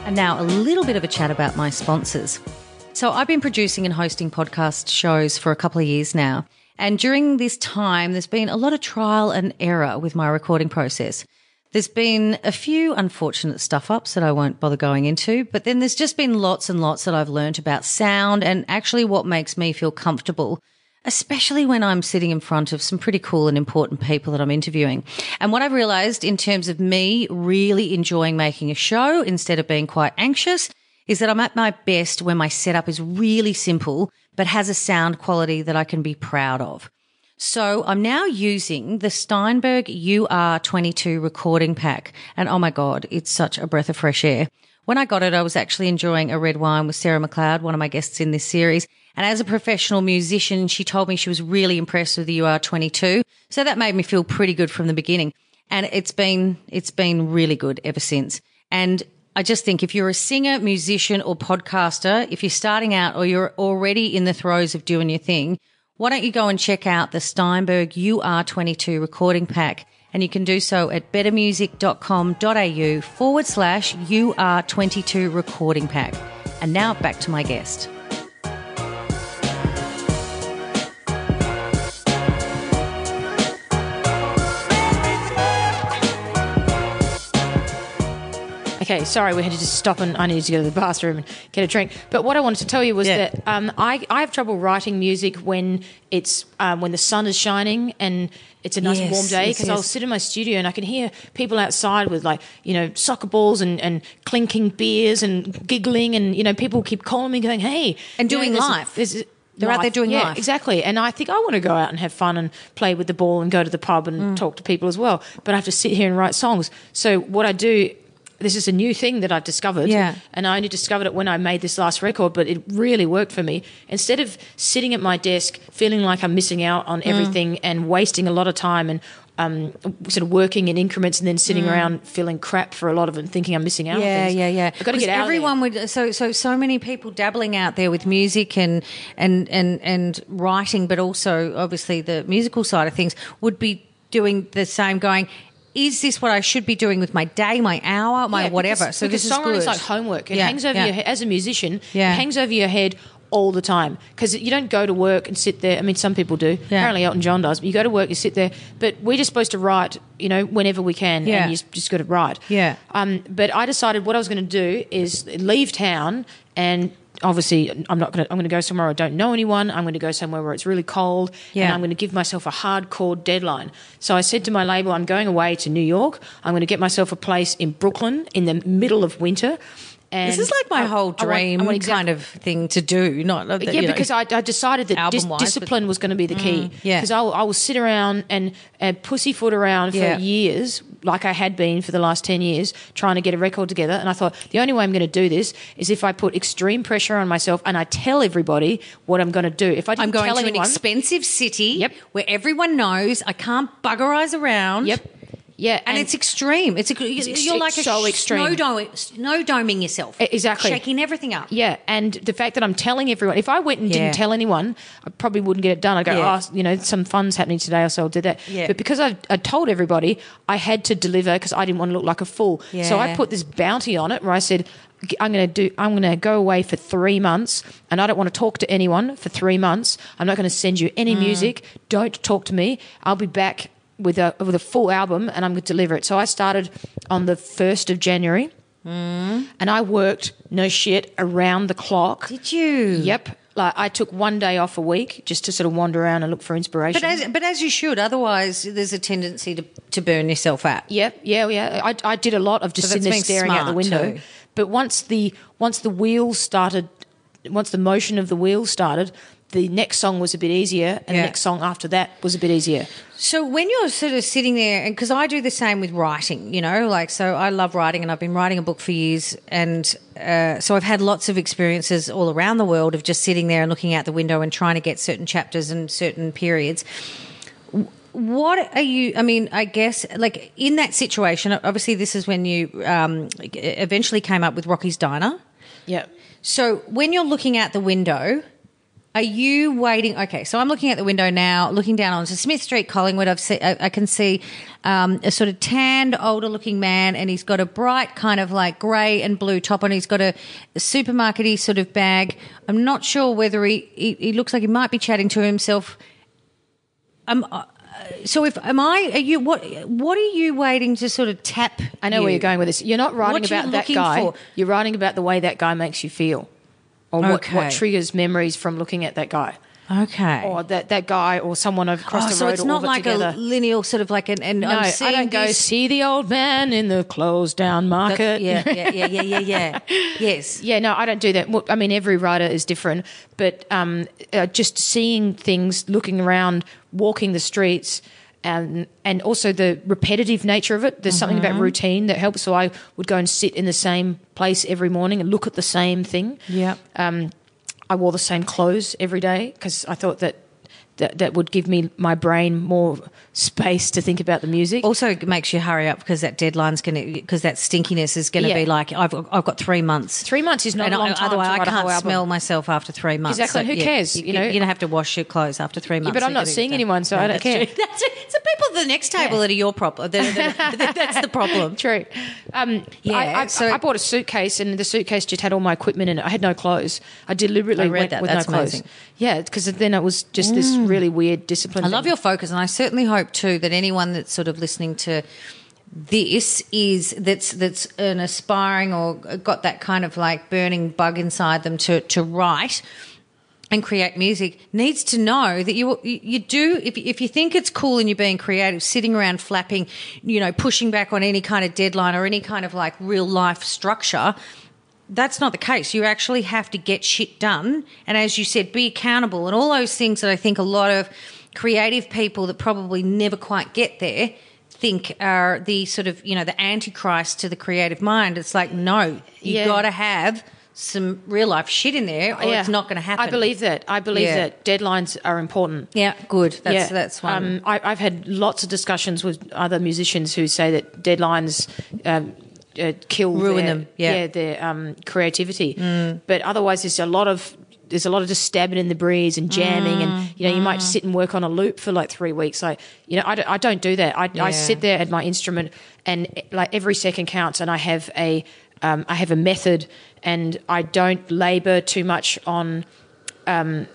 And now a little bit of a chat about my sponsors. So I've been producing and hosting podcast shows for a couple of years now. And during this time, there's been a lot of trial and error with my recording process. There's been a few unfortunate stuff ups that I won't bother going into, but then there's just been lots and lots that I've learned about sound and actually what makes me feel comfortable especially when I'm sitting in front of some pretty cool and important people that I'm interviewing. And what I've realized in terms of me really enjoying making a show instead of being quite anxious is that I'm at my best when my setup is really simple, but has a sound quality that I can be proud of. So I'm now using the Steinberg UR22 recording pack. And oh my God, it's such a breath of fresh air. When I got it, I was actually enjoying a red wine with Sarah McLeod, one of my guests in this series. And as a professional musician, she told me she was really impressed with the UR22. So that made me feel pretty good from the beginning. And it's been, it's been really good ever since. And I just think if you're a singer, musician or podcaster, if you're starting out or you're already in the throes of doing your thing, why don't you go and check out the Steinberg UR22 recording pack? And you can do so at bettermusic.com.au forward slash UR22 recording pack. And now back to my guest. Okay, sorry, we had to just stop and I needed to go to the bathroom and get a drink. But what I wanted to tell you was Yeah. that um, I, I have trouble writing music when it's um, when the sun is shining and it's a nice Yes, warm day yes, because I'll sit in my studio and I can hear people outside with like you know soccer balls and, and clinking beers and giggling and you know people keep calling me going hey And you know, doing life. there's- They're out there doing yeah, life. Exactly. And I think I want to go out and have fun and play with the ball and go to the pub and Mm. talk to people as well. But I have to sit here and write songs. So what I do, this is a new thing that I've discovered. Yeah. And I only discovered it when I made this last record, but it really worked for me. Instead of sitting at my desk feeling like I'm missing out Mm. on everything and wasting a lot of time and um, sort of working in increments and then sitting around feeling crap for a lot of them, thinking I'm missing out on Mm. Yeah, yeah, yeah. I've got to get out Everyone would so so so many people dabbling out there with music and and and and writing, but also obviously the musical side of things would be doing the same. Going, is this what I should be doing with my day, my hour, my Yeah, whatever? because- so because this is songwriting good. is like homework. It Yeah, hangs over yeah. your head as a musician. Yeah. It hangs over your head all the time because you don't go to work and sit there. I mean, some people do. Apparently, Elton John does. But you go to work, you sit there. But we're just supposed to write, you know, whenever we can, Yeah. and you just got to write. Yeah. Um, but I decided what I was going to do is leave town and. Obviously, I'm not going to. I'm going to go somewhere I don't know anyone. I'm going to go somewhere where it's really cold, Yeah. and I'm going to give myself a hardcore deadline. So I said to my label, I'm going away to New York. I'm going to get myself a place in Brooklyn in the middle of winter. And This is like my I- whole I want- dream I want exact- kind of thing to do. Not that, yeah, you know, because I, I decided that dis- album-wise, but- discipline was going to be the key. Mm, yeah. Because I, will- I will sit around and, and pussyfoot around for Yeah. years, like I had been for the last 10 years, trying to get a record together. And I thought the only way I'm going to do this is if I put extreme pressure on myself and I tell everybody what I'm going to do. If I I'm going tell to anyone, an expensive city Yep. where everyone knows I can't buggerize around. Yep. Yeah. And, it's extreme. It's, a, ex- you're like a so extreme. snow, snow doming yourself. Exactly. Shaking everything up. Yeah, and the fact that I'm telling everyone, if I went and Yeah. didn't tell anyone, I probably wouldn't get it done. I'd go, Yeah. oh, you know, some fun's happening today, or so I'll do that. Yeah. But because I, I told everybody, I had to deliver because I didn't want to look like a fool. Yeah. So I put this bounty on it where I said, I'm going to do. I'm going to go away for three months, and I don't want to talk to anyone for three months. I'm not going to send you any Mm. music. Don't talk to me. I'll be back with a with a full album, and I'm going to deliver it. So I started on the first of January mm. and I worked no shit around the clock. Did you? Yep. Like I took one day off a week just to sort of wander around and look for inspiration. But as, but as you should, otherwise there's a tendency to, to burn yourself out. Yep, yeah, yeah. I, I did a lot of just So sitting there staring out the window. too. But once the once the wheels started, once the motion of the wheels started, the next song was a bit easier, and Yeah. the next song after that was a bit easier. So when you're sort of sitting there, and because I do the same with writing, you know, like so I love writing, and I've been writing a book for years, and uh, so I've had lots of experiences all around the world of just sitting there and looking out the window and trying to get certain chapters and certain periods. What are you? I mean, I guess like in that situation, obviously this is when you um, eventually came up with Rocky's Diner. Yep. So when you're looking out the window, are you waiting? Okay, so I'm looking at the window now, looking down onto Smith Street, Collingwood. I've see, I, I can see um, a sort of tanned, older-looking man, and he's got a bright kind of like grey and blue top on. He's got a, a supermarkety sort of bag. I'm not sure whether he, he he looks like he might be chatting to himself. Um, uh, so if am I? Are you what? What are you waiting to sort of tap? I know you? where you're going with this. You're not writing What you about that guy. for? You're writing about the way that guy makes you feel, or what, Okay. what triggers memories from looking at that guy. Okay. or that, that guy or someone across Oh, the so road it's all not like together. a lineal sort of like an. And no, I don't go this- see the old man in the closed down market. Yeah, yeah, yeah, yeah, yeah, yeah. (laughs) yes. Yeah, no, I don't do that. I mean, every writer is different, but um, uh, just seeing things, looking around, walking the streets, and and also the repetitive nature of it. There's something Mm-hmm. about routine that helps. So I would go and sit in the same place every morning and look at the same thing. Yeah. Um, I wore the same clothes every day because I thought that, that that would give me my brain more space to think about the music. Also, it makes you hurry up because that deadline's going to because that stinkiness is going to Yeah. be like I've I've got three months. Three months is not and a long I- time. otherwise, I write a whole can't smell myself after three months. Exactly, and who cares, You, you know? going to have to wash your clothes after three months. Yeah, but I'm not seeing anyone, so I don't that's care. true. That's it's the people at the next table Yeah. that are your problem. That- (laughs) that- that's the problem. True. Um, Yeah, I, I, so- I bought a suitcase, and the suitcase just had all my equipment in it. I had no clothes. I deliberately I read went that. with That's no clothes. amazing. Mm. Yeah, because then it was just this really weird discipline. I love your focus, and I certainly hope too that anyone that's sort of listening to this is that's that's an aspiring or got that kind of like burning bug inside them to to write and create music needs to know that you you do if if you think it's cool and you're being creative sitting around flapping you know pushing back on any kind of deadline or any kind of like real life structure that's not the case. You actually have to get shit done. And as you said, be accountable and all those things that I think a lot of creative people that probably never quite get there think are the sort of, you know, the antichrist to the creative mind. It's like, no, you Yeah. got to have some real life shit in there or Yeah. it's not going to happen. I believe that. I believe Yeah. that deadlines are important. Yeah, good. That's, yeah, that's one. Um, I, I've had lots of discussions with other musicians who say that deadlines um, uh, kill Ruin their, them, yeah. Mm. their um, creativity. But otherwise, there's a lot of there's a lot of just stabbing in the breeze and jamming, Mm, and you know, you might sit and work on a loop for like three weeks. Like, you know, I don't, I don't do that. I, Yeah. I sit there at my instrument, and like every second counts, and I have a um, I have a method, and I don't labour too much on. Um,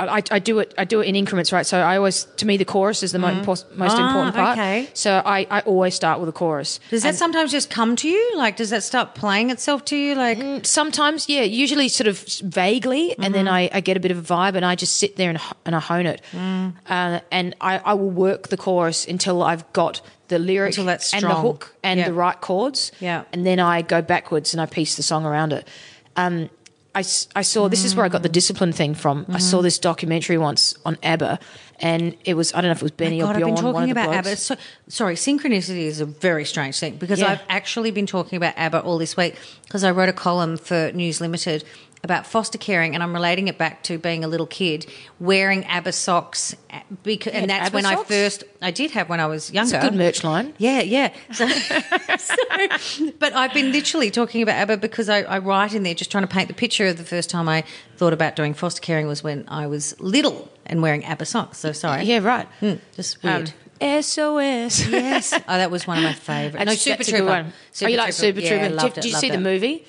I, I do it. I do it in increments, right? So I always, to me, the chorus is the mo- impos- most Ah, important part. okay. So I, I always start with a chorus. does that And sometimes just come to you? Like, does that start playing itself to you? Like, sometimes, yeah, usually sort of vaguely, and then Mm-hmm. I, I get a bit of a vibe, and I just sit there and, and I hone it, Mm. uh, and I, I will work the chorus until I've got the lyric and the hook and Yeah. the right chords, Yeah. and then I go backwards and I piece the song around it. Um, I, I saw this is where I got the mm. discipline thing from. I saw mm-hmm. this documentary once on ABBA, and it was I don't know if it was Benny God, or I've been talking about. ABBA. So, sorry, synchronicity is a very strange thing because Yeah. I've actually been talking about ABBA all this week because I wrote a column for News Limited about foster caring and I'm relating it back to being a little kid wearing ABBA socks. Because, and that's ABBA when I first, I did have when I was younger. It's a good merch line. Yeah, yeah. (laughs) So, so- but I've been literally talking about ABBA because I, I write in there just trying to paint the picture of the first time I thought about doing foster caring was when I was little and wearing ABBA socks. So sorry. Yeah, right. Hmm, just weird. Um, SOS. yes. Oh, that was one of my (laughs) favourites. No, Super that's a good Trooper. one. oh, you like Super Yeah, Trooper? loved did, it, did you see the movie?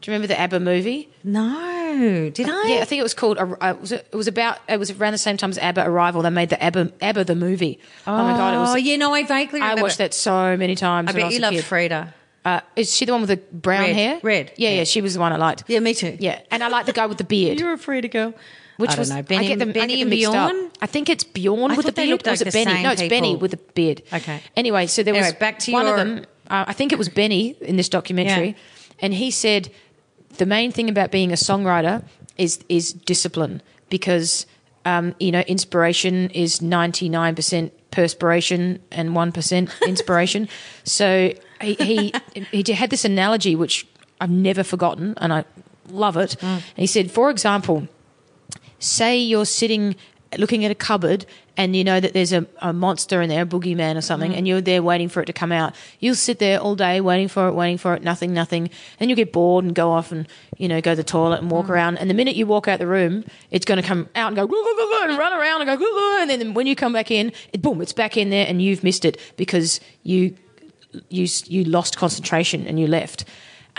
Do you remember the ABBA movie? No, did I? Yeah, I think it was called. Uh, was it, it was about. It was around the same time as ABBA Arrival. They made the ABBA ABBA the movie. Oh, my god! It oh, was. yeah, no, I vaguely I watched that so many times. I bet was you loved kid. Frida. Uh, is she the one with the brown Red. hair? Red. Yeah, yeah, she was the one I liked. Yeah, me too. Yeah, and I like the guy with the beard. (laughs) You're a Frida girl. Which I was know. Benny I get them, and- Benny I get them mixed up. Bjorn? I think it's Bjorn I with the beard. was it Benny? No, it's Benny with the beard. Okay. Anyway, so there Anyway, was back to one your- of them. Uh, I think it was Benny in this documentary, Yeah. and he said the main thing about being a songwriter is is discipline because um, you know inspiration is ninety nine percent perspiration and one percent inspiration. (laughs) so he, he he had this analogy which I've never forgotten, and I love it. Mm. He said, for example say you're sitting looking at a cupboard and you know that there's a, a monster in there, a boogeyman or something, mm-hmm. and you're there waiting for it to come out. You'll sit there all day waiting for it, waiting for it, nothing, nothing. And you get bored and go off and, you know, go to the toilet and walk mm. around. And the minute you walk out the room, it's going to come out and go, and run around and go, and then when you come back in, it, boom, it's back in there and you've missed it because you, you, you lost concentration and you left.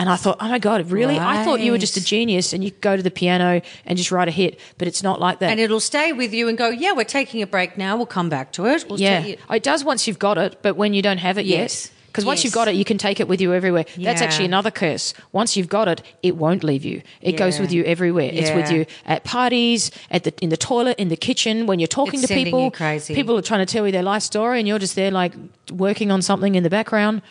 And I thought, oh my God, really? I thought you were just a genius and you go to the piano and just write a hit, but it's not like that. And it'll stay with you and go, yeah, we're taking a break now. We'll come back to it. We'll yeah, it- it does once you've got it, but when you don't have it Yes. yet, Because once Yes. you've got it, you can take it with you everywhere. That's actually another curse. Once you've got it, it won't leave you. It goes with you everywhere. It's with you at parties, at the in the toilet, in the kitchen, when you're talking It's to people. People are trying to tell you their life story, and you're just there like working on something in the background.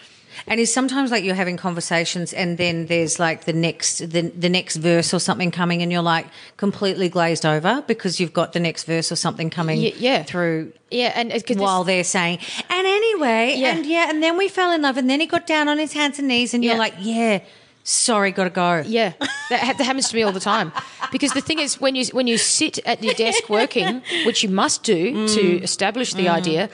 And it's sometimes like you're having conversations, and then there's like the next the, the next verse or something coming, and you're like completely glazed over because you've got the next verse or something coming Y- yeah. through Yeah, and it's 'cause this- while they're saying, and anyway, Yeah. and yeah, and then we fell in love, and then he got down on his hands and knees, and you're Yeah. like, yeah, sorry, gotta go. Yeah, that, ha- that happens to me all the time. Because the thing is, when you when you sit at your desk working, which you must do Mm. to establish the idea,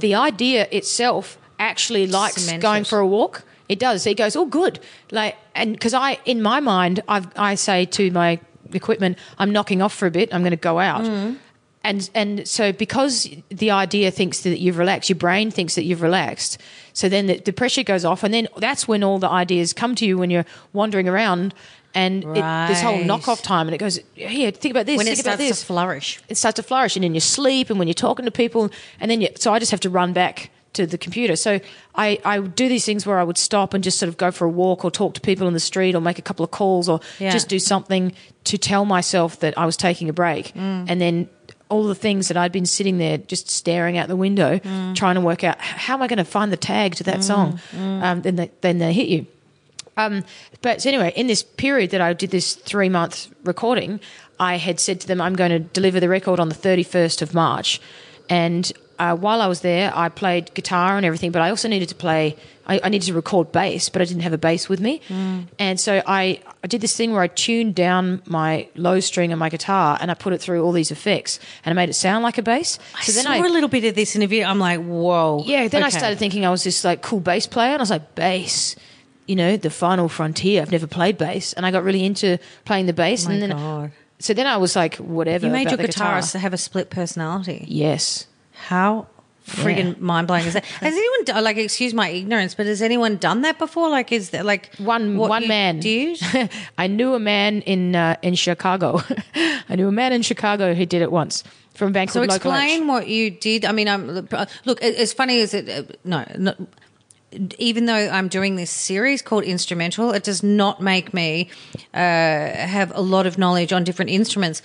the idea itself actually likes Cement going for a walk. It does. He goes, oh, good. Like, and because I, in my mind, I I say to my equipment, I'm knocking off for a bit. I'm going to go out. Mm. And and so because the idea thinks that you've relaxed, your brain thinks that you've relaxed. So then the, the pressure goes off, and then that's when all the ideas come to you when you're wandering around, and it, this whole Right. knock-off time, and it goes, here, think about this, When it think about starts this. to flourish. it starts to flourish, and in your sleep, and when you're talking to people, and then you, so I just have to run back to the computer. So I, I would do these things where I would stop and just sort of go for a walk or talk to people in the street or make a couple of calls or Yeah. just do something to tell myself that I was taking a break. Mm. And then all the things that I'd been sitting there just staring out the window, Mm. trying to work out how am I going to find the tag to that song? Um, then, they, then they hit you. Um, but so anyway, in this period that I did this three month recording, I had said to them, I'm going to deliver the record on the 31st of March. And uh, while I was there, I played guitar and everything, but I also needed to play, I, I needed to record bass, but I didn't have a bass with me. And so I, I did this thing where I tuned down my low string on my guitar and I put it through all these effects and I made it sound like a bass. I saw a little bit of this in a video. I'm like, whoa. Yeah, then I started thinking I was this like cool bass player, and I was like, bass, you know, the final frontier. I've never played bass, and I got really into playing the bass, Oh and then God. so then I was like, whatever. You made your the guitar. guitarist have a split personality. Yes. How friggin' mind blowing is that? (laughs) Has anyone like excuse my ignorance, but has anyone done that before? Like, is that like One one man. did? (laughs) I knew a man in uh, in Chicago. (laughs) I knew a man in Chicago who did it once from bank So called Local H. explain what you did. I mean, I'm look. As funny as it, uh, no, no, even though I'm doing this series called Instrumental, it does not make me uh, have a lot of knowledge on different instruments.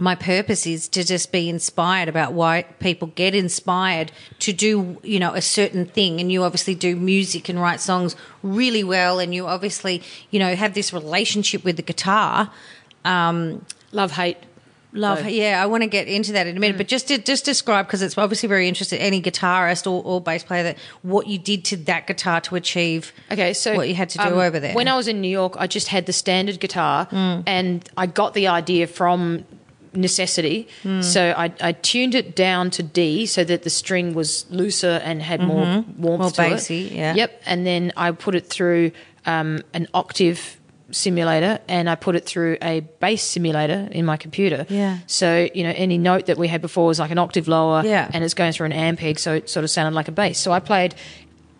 My purpose is to just be inspired about why people get inspired to do, you know, a certain thing. And you obviously do music and write songs really well, and you obviously, you know, have this relationship with the guitar. Um, Love hate. Love, So- yeah, I want to get into that in a minute, but just to, just describe because it's obviously very interesting. Any guitarist or, or bass player that what you did to that guitar to achieve, Okay, so what you had to do um, over there. When I was in New York, I just had the standard guitar, Mm. and I got the idea from necessity. Mm. So I, I tuned it down to D so that the string was looser and had more warmth Mm-hmm. More to it. bassy, yeah. Yep, and then I put it through um, an octave simulator and I put it through a bass simulator in my computer. Yeah. So, you know, any note that we had before was like an octave lower Yeah. and it's going through an Ampeg, so it sort of sounded like a bass. So I played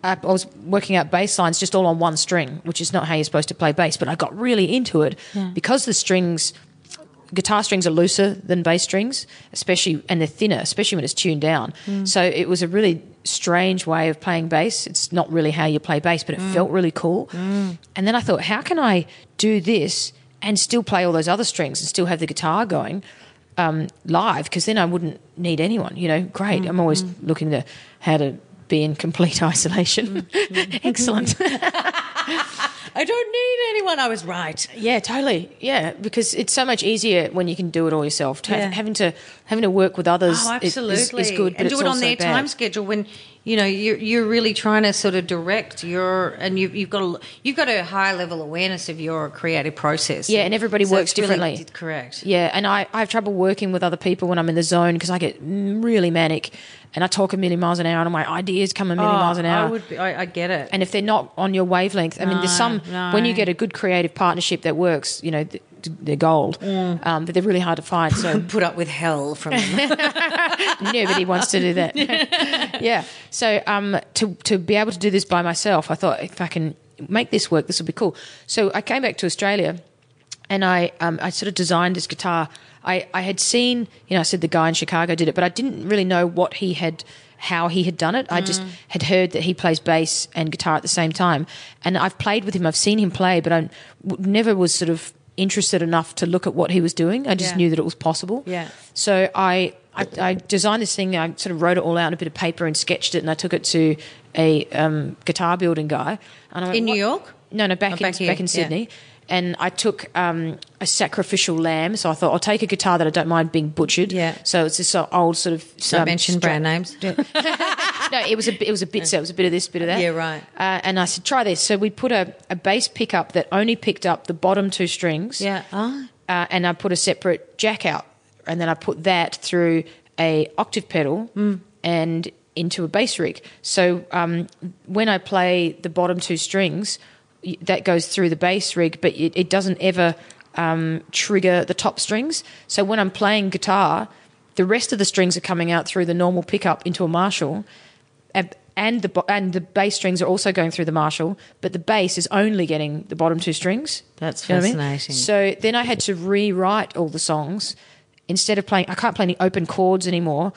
I I was working out bass lines just all on one string, which is not how you're supposed to play bass. But I got really into it because the strings, guitar strings are looser than bass strings, especially and they're thinner, especially when it's tuned down. Mm. So it was a really strange way of playing bass. It's not really how you play bass, but it mm. felt really cool. Mm. And then I thought, how can I do this and still play all those other strings and still have the guitar going? um, live because then I wouldn't need anyone. You know, great. I'm always looking to how to be in complete (laughs) isolation. Excellent. I don't need anyone. I was right. yeah, totally. Yeah, because it's so much easier when you can do it all yourself. To have- having to having to work with others Oh, is- absolutely. is, is good, but and do it on their bad. time schedule when you know you're you're really trying to sort of direct your and you've you've got a, you've got a high level awareness of your creative process. Yeah, and everybody So works it's really differently. correct. Yeah, and I, I have trouble working with other people when I'm in the zone because I get mm, really manic and I talk a million miles an hour and my ideas come a million miles an hour. Oh, I would. Be, I, I get it. and if they're not on your wavelength, I mean, there's some No, when you get a good creative partnership that works, you know, th- they're gold, Mm. um, but they're really hard to find. So (laughs) put up with hell from (laughs) (laughs) nobody wants to do that. yeah. So um, to to be able to do this by myself, I thought if I can make this work, this will be cool. So I came back to Australia. and I um, I sort of designed this guitar. I, I had seen, you know, I said the guy in Chicago did it, but I didn't really know what he had, how he had done it. I just had heard that he plays bass and guitar at the same time, and I've played with him. I've seen him play, but I w- never was sort of interested enough to look at what he was doing. I just Yeah. knew that it was possible. Yeah. So I, I I designed this thing. I sort of wrote it all out on a bit of paper and sketched it, and I took it to a um, guitar building guy. And I went, In New "What-" York? No, no, back Oh, in back here, back in yeah. Sydney. And I took um, a sacrificial lamb. So I thought I'll take a guitar that I don't mind being butchered. Yeah. So it's this old sort of. Don't um, mention stra- brand names. (laughs) no, it was a it was a bit so it was a bit of this, bit of that. Yeah, right. Uh, and I said, try this. So we put a, a bass pickup that only picked up the bottom two strings. yeah. Oh, Uh, and I put a separate jack out, and then I put that through a octave pedal and into a bass rig. So um, when I play the bottom two strings, that goes through the bass rig, but it, it doesn't ever um, trigger the top strings. So when I'm playing guitar, the rest of the strings are coming out through the normal pickup into a Marshall, and and the and the bass strings are also going through the Marshall, but the bass is only getting the bottom two strings. That's You know I mean? fascinating. So then I had to rewrite all the songs instead of playing. I can't play any open chords anymore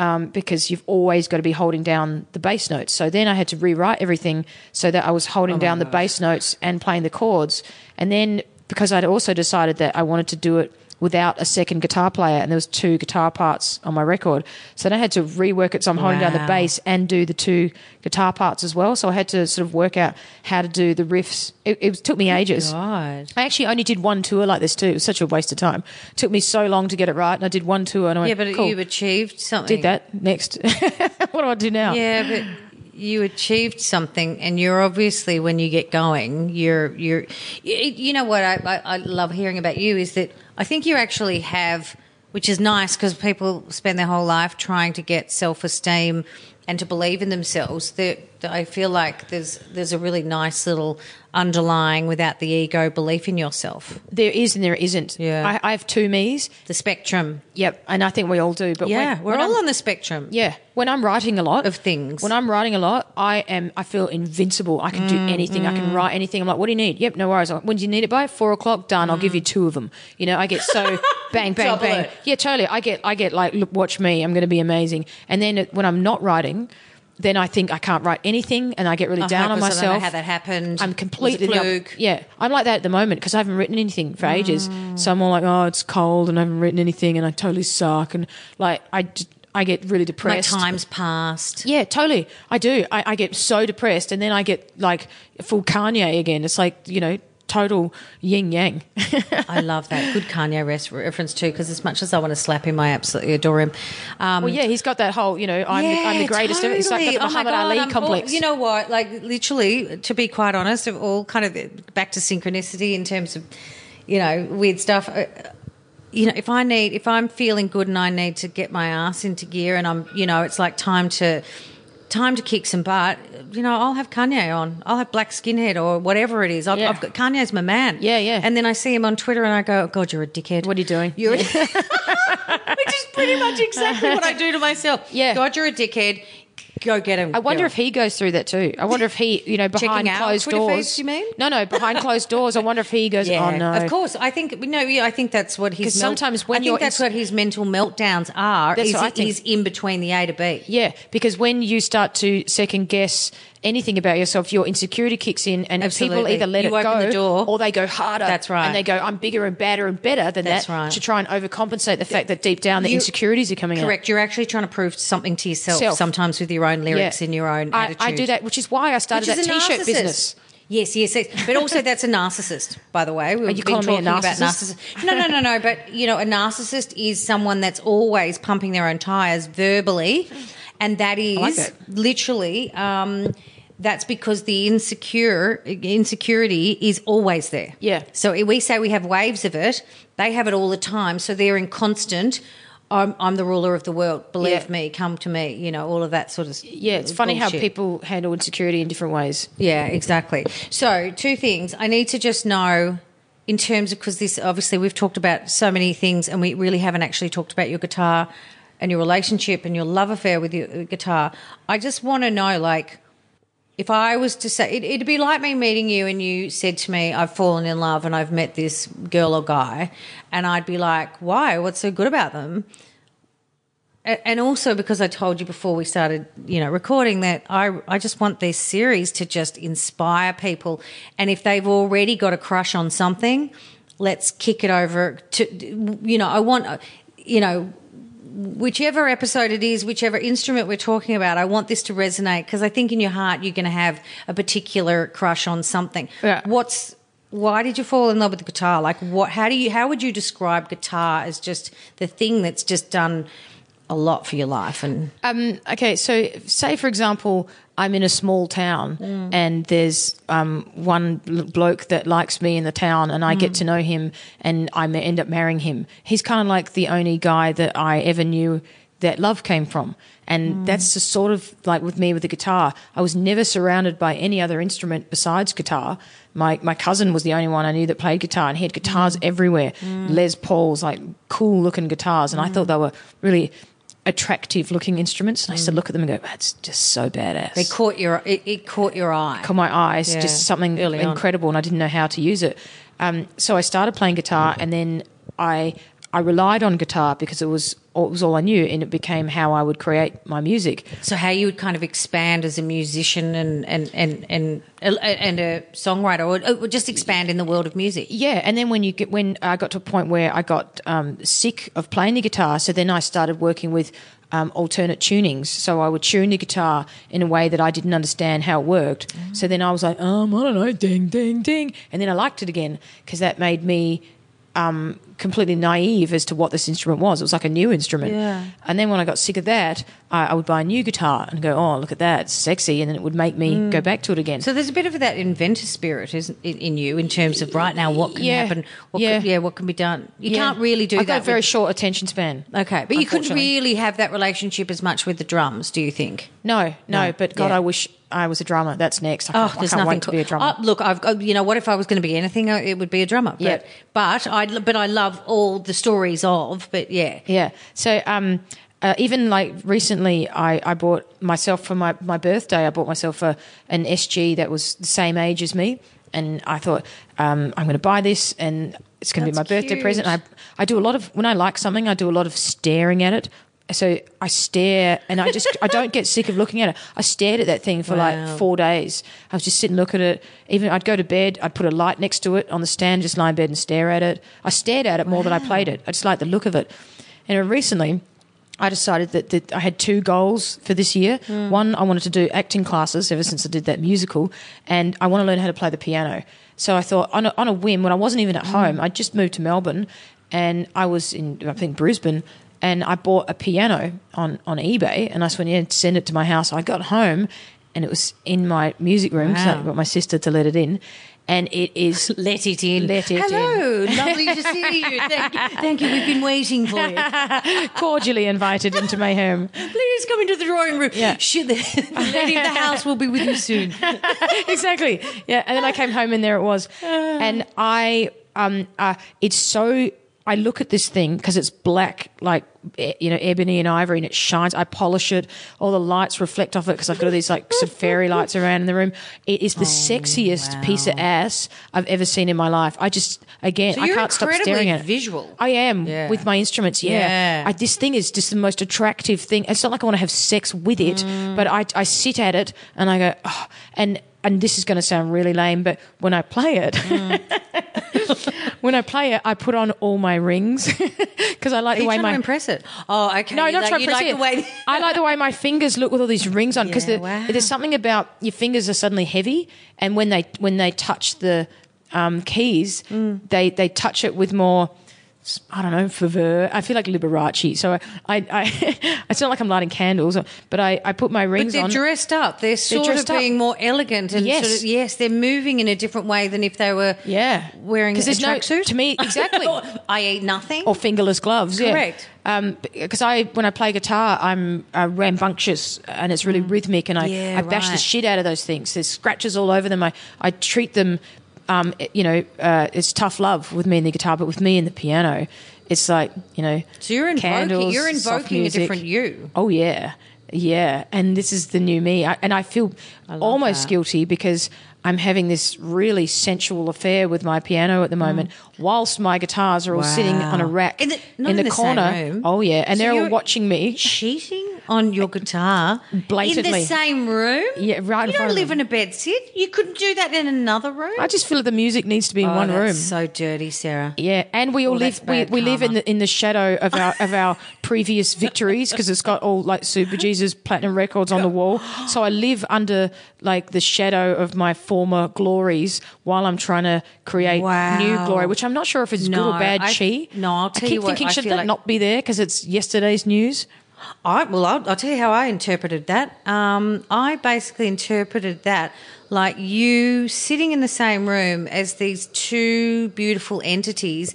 um, because you've always got to be holding down the bass notes. So then I had to rewrite everything so that I was holding down the bass notes and playing the chords. And then because I'd also decided that I wanted to do it without a second guitar player, and there was two guitar parts on my record, so then I had to rework it. So I'm holding down the bass and do the two guitar parts as well. So I had to sort of work out how to do the riffs. It, it took me ages. God. I actually only did one tour like this too. It was such a waste of time. It took me so long to get it right, and I did one tour, and I went, Yeah, but cool. you achieved something. did that next. (laughs) what do I do now? Yeah, but you achieved something, and you're obviously when you get going, you're you're. You, you know what I, I, I love hearing about you is that I think you actually have, which is nice because people spend their whole life trying to get self esteem and to believe in themselves. That I feel like there's there's a really nice little underlying without the ego belief in yourself. There is and there isn't. Yeah. I, I have two me's. The spectrum. Yep, and I think we all do. But Yeah, when, we're when all I'm- on the spectrum. Yeah, when I'm writing a lot Of things. when I'm writing a lot, I am. I feel invincible. I can do Mm, anything. I can write anything. I'm like, what do you need? Yep, no worries. Like, when do you need it by? Four o'clock. Done. I'll give you two of them. You know, I get so (laughs) bang, bang, Double bang. it. Yeah, totally. I get. I get like, look, watch me. I'm going to be amazing. And then when I'm not writing, then I think I can't write anything, and I get really I'm down on myself. I don't know how that happened. I'm completely fluke. yeah. I'm like that at the moment because I haven't written anything for ages. Mm. So I'm all like, oh, it's cold, and I haven't written anything, and I totally suck, and like I, I get really depressed. My time's passed. Yeah, totally. I do. I, I get so depressed, and then I get like full Kanye again. It's like you know, total yin yang. I love that. Good Kanye res- reference too, because as much as I want to slap him, I absolutely adore him. Um, well, yeah, he's got that whole you know, I'm, the, I'm the greatest. ever. It's like totally. the Oh Muhammad God, Ali I'm complex. all- you know what? Like literally, to be quite honest, of all kind of back to synchronicity in terms of you know weird stuff. uh, You know, if I need, if I'm feeling good and I need to get my ass into gear, and I'm, you know, it's like time to, time to kick some butt. You know, I'll have Kanye on. I'll have Black Skinhead or whatever it is. I've, Yeah. I've got Kanye's my man. Yeah, yeah. And then I see him on Twitter, and I go, oh, "God, you're a dickhead. What are you doing? You're." a (laughs) Which is pretty much exactly what I do to myself. (laughs) Yeah. God, you're a dickhead. Go get him. I wonder if he goes through that too. I wonder if he, you know, behind out closed Twitter doors. feeds, you mean? No, no, behind (laughs) closed doors. I wonder if he goes. Oh, yeah, oh no, of course. I think no. Yeah, I think that's what his 'Cause sometimes when I you're think that's in- what his mental meltdowns are. That's is, what I think. is in between the A to B. Yeah, because when you start to second guess anything about yourself, your insecurity kicks in, and people either let You it open go the door. or they go harder. That's right. and they go, "I'm bigger and badder and better than That's that," right. to try and overcompensate the fact that deep down the You- insecurities are coming out. Correct. You're actually trying to prove something to yourself. Self. Sometimes with your own lyrics Yeah. and your own I, attitude. I do that, which is why I started that t-shirt narcissist. business. Yes, yes, yes. But also, (laughs) that's a narcissist, by the way. We've you been calling me a talking about narcissist? No, no, no, no. But, you know, a narcissist is someone that's always pumping their own tires verbally. And that is like literally, um, that's because the insecure insecurity is always there. Yeah. So we say we have waves of it. They have it all the time. So they're in constant. I'm, I'm the ruler of the world. Believe Yeah. me. Come to me. You know all of that sort of. Yeah, it's funny how people handle insecurity in different ways. Yeah, exactly. So, two things. I need to just know in terms of because this obviously we've talked about so many things and we really haven't actually talked about your guitar and your relationship and your love affair with your uh, guitar. I just want to know like if I was to say, it, it'd be like me meeting you and you said to me, I've fallen in love and I've met this girl or guy. And I'd be like, why? What's so good about them? And also because I told you before we started, you know, recording that I, I just want this series to just inspire people. And if they've already got a crush on something, let's kick it over to, you know, I want, you know, whichever episode it is, whichever instrument we're talking about, I want this to resonate because I think in your heart you're going to have a particular crush on something. Yeah. What's why did you fall in love with the guitar? Like what? How do you? How would you describe guitar as just the thing that's just done a lot for your life? And Um, okay, so say for example, I'm in a small town Mm. and there's um, one bloke that likes me in the town, and I Mm. get to know him, and I end up marrying him. He's kind of like the only guy that I ever knew that love came from. And Mm. that's the sort of like with me with the guitar. I was never surrounded by any other instrument besides guitar. My my cousin was the only one I knew that played guitar, and he had guitars Mm. everywhere, Les Pauls, like cool looking guitars, and I thought they were really attractive looking instruments. And I used to look at them and go, "That's just so badass." it caught your it, it caught your eye. it caught my eyes, Yeah. just something Early on. incredible, and I didn't know how to use it. Um, so I started playing guitar, and then I I relied on guitar because it was it was all I knew, and it became how I would create my music. So how you would kind of expand as a musician and and and and and a songwriter, or, just expand in the world of music. Yeah, and then when you get when I got to a point where I got um, sick of playing the guitar, so then I started working with um, alternate tunings. So I would tune the guitar in a way that I didn't understand how it worked. So then I was like, um, I don't know, ding, ding, ding, and then I liked it again because that made me um, completely naive as to what this instrument was. It was like a new instrument. Yeah. And then when I got sick of that, I, I would buy a new guitar and go, oh, look at that, it's sexy, and then it would make me go mm. back to it again. So there's a bit of that inventor spirit isn't in, in you in terms of right now what can Yeah. happen, what Yeah. Could, yeah, what can be done. You Yeah. can't really do I've that. got a very with- short attention span. okay, but you couldn't really have that relationship as much with the drums, do you think? No, no, No, but God. I wish I was a drummer. That's next. I Oh, can't, I there's can't nothing. wait to be a drummer. Oh, look, I've got, you know what? If I was going to be anything, uh, it would be a drummer. But, Yeah. but I but I love all the stories of. But yeah, yeah. So, um, uh, even like recently, I, I bought myself for my, my birthday. I bought myself a an SG that was the same age as me, and I thought um, I'm going to buy this, and it's going to be my That's birthday cute. present. I I do a lot of when I like something, I do a lot of staring at it. So I stare, and I just I don't get sick of looking at it. I stared at that thing for Wow. like four days. I was just sitting, look at it. Even I'd go to bed, I'd put a light next to it on the stand, just lie in bed and stare at it. I stared at it more than I played it. I just liked the look of it. And recently, I decided that, that I had two goals for this year. Hmm. One, I wanted to do acting classes ever since I did that musical, and I want to learn how to play the piano. So I thought, on a, on a whim, when I wasn't even at hmm. home, I just moved to Melbourne, and I was in, I think, Brisbane, and I bought a piano on, on eBay, and I just went, yeah, send it to my house. I got home, and it was in my music room, so I got my sister to let it in, and it is (laughs) let it in. Let it Hello, lovely to see you. (laughs) Thank you. Thank you. We've been waiting for you. (laughs) cordially invited into my home. Please come into the drawing room. Yeah. Shit, the, the lady of the house will be with you soon. exactly. Yeah. And then I came home and there it was. And I, um, uh, it's so, I look at this thing because it's black, like, you know, ebony and ivory and it shines. I polish it. All the lights reflect off it because I've got all these like some fairy lights around in the room. It is the sexiest wow. piece of ass I've ever seen in my life. I just, again, So I can't stop staring at it. visual. I am Yeah. with my instruments. Yeah, Yeah. I, this thing is just the most attractive thing. It's not like I want to have sex with it, Mm. but I, I sit at it and I go, oh, and and this is going to sound really lame, but when I play it, Mm. (laughs) when I play it, I put on all my rings (laughs) because I like Are the way my to impress it? Oh, okay. no, You not like, trying to like impress the way. it. I like the way my fingers look with all these rings on because Yeah, wow. there's something about your fingers are suddenly heavy, and when they when they touch the um, keys, Mm. they they touch it with more. I don't know, fervor. I feel like Liberace. So I, I, I (laughs) it's not like I'm lighting candles, but I, I put my But rings they're on. dressed up. They're sort dressed of up. being more elegant and Yes. sort of, yes, they're moving in a different way than if they were yeah, wearing a there's no tracksuit. to me (laughs) exactly. I eat nothing. or fingerless gloves. Yeah. Correct. Um, because I when I play guitar, I'm uh, rambunctious and it's really rhythmic, and I, Mm. Yeah, I bash the shit out of those things. There's scratches all over them. I I treat them. Um, it- you know, uh, it's tough love with me and the guitar, but with me and the piano, it's like you know. So you're invoking- candles, you're invoking a different you. Oh yeah, Yeah, and this is the new me, I, and I feel almost that. guilty because I'm having this really sensual affair with my piano at the moment, whilst my guitars are all sitting Mm. On a rack In the- not in the corner. Oh yeah, and So they're all watching me. Cheating on your guitar blatantly. in the same room. Yeah, right in You don't live in a bed sit. You couldn't do that in another room. I just feel that the music needs to be in Oh, one that's room. So dirty, Sarah. Yeah, and we all Oh, live that's we, bad we live in karma. the in the shadow of our of our (laughs) previous victories because it's got all like Superjesus platinum records on the wall. So I live under like the shadow of my former glories while I'm trying to create Wow. new glory, which I'm not sure if it's good No, or bad. I- chi. no, I'll I tell keep you what, thinking I should feel that like- not be there because it's yesterday's news. I well, I'll, I'll tell you how I interpreted that. Um, I basically interpreted that like you sitting in the same room as these two beautiful entities,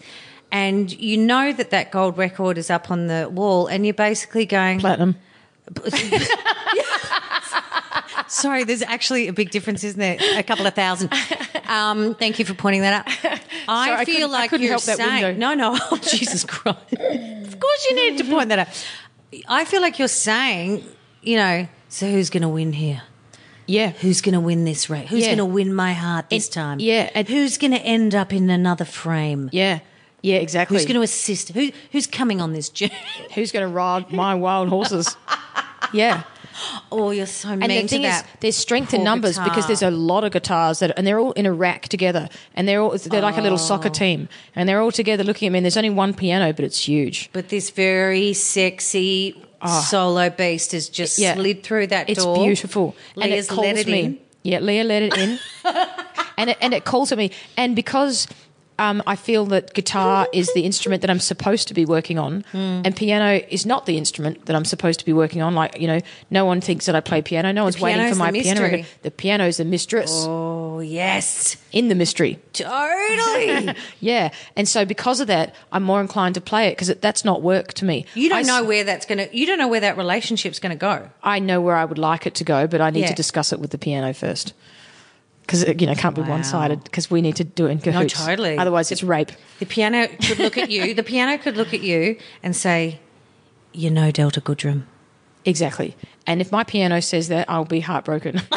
and you know that that gold record is up on the wall, and you're basically going, Platinum. (laughs) "Sorry, there's actually a big difference, isn't there? A couple of thousand. Um, thank you for pointing that out. I Sorry, feel I like couldn't you're help that saying, no, no, (laughs) oh, Jesus Christ. of course, you need to point that out. I feel like you're saying, you know, so who's going to win here? Yeah. Who's going to win this race? Who's Yeah. going to win my heart this And- time? yeah, and- who's going to end up in another frame? Yeah. Yeah, exactly. Who's going to assist? Who, who's coming on this journey? Who's going to ride my wild horses? (laughs) Yeah. Oh, you're so mean And the thing is, there's strength in numbers guitar. because there's a lot of guitars that, and they're all in a rack together, and they're all they're like a little Oh. soccer team, and they're all together looking at me. And there's only one piano, but it's huge. But this very sexy solo beast has just Ah. Yeah. slid through that It's door. beautiful, and it calls let it me. in. Yeah, Leah let it in, (laughs) and it, and it calls to me, and because. Um, I feel that guitar is the instrument that I'm supposed to be working on, Hmm. and piano is not the instrument that I'm supposed to be working on. Like you know, no one thinks that I play piano. No one's waiting for my the piano. record. The piano is the mistress Oh, yes. in the mystery. Totally. (laughs) Yeah, and so because of that, I'm more inclined to play it because that's not work to me. you don't s- know where that's going to, you don't know where that relationship's going to go. I know where I would like it to go, but I need Yeah. to discuss it with the piano first. Because uh, you know, it can't be Wow. one sided. Because we need to do it in cahoots. totally. Otherwise, it's rape. The piano could look at you, (laughs) the piano could look at you and say, you know Delta Goodrem. Exactly. And if my piano says that, I'll be heartbroken. (laughs)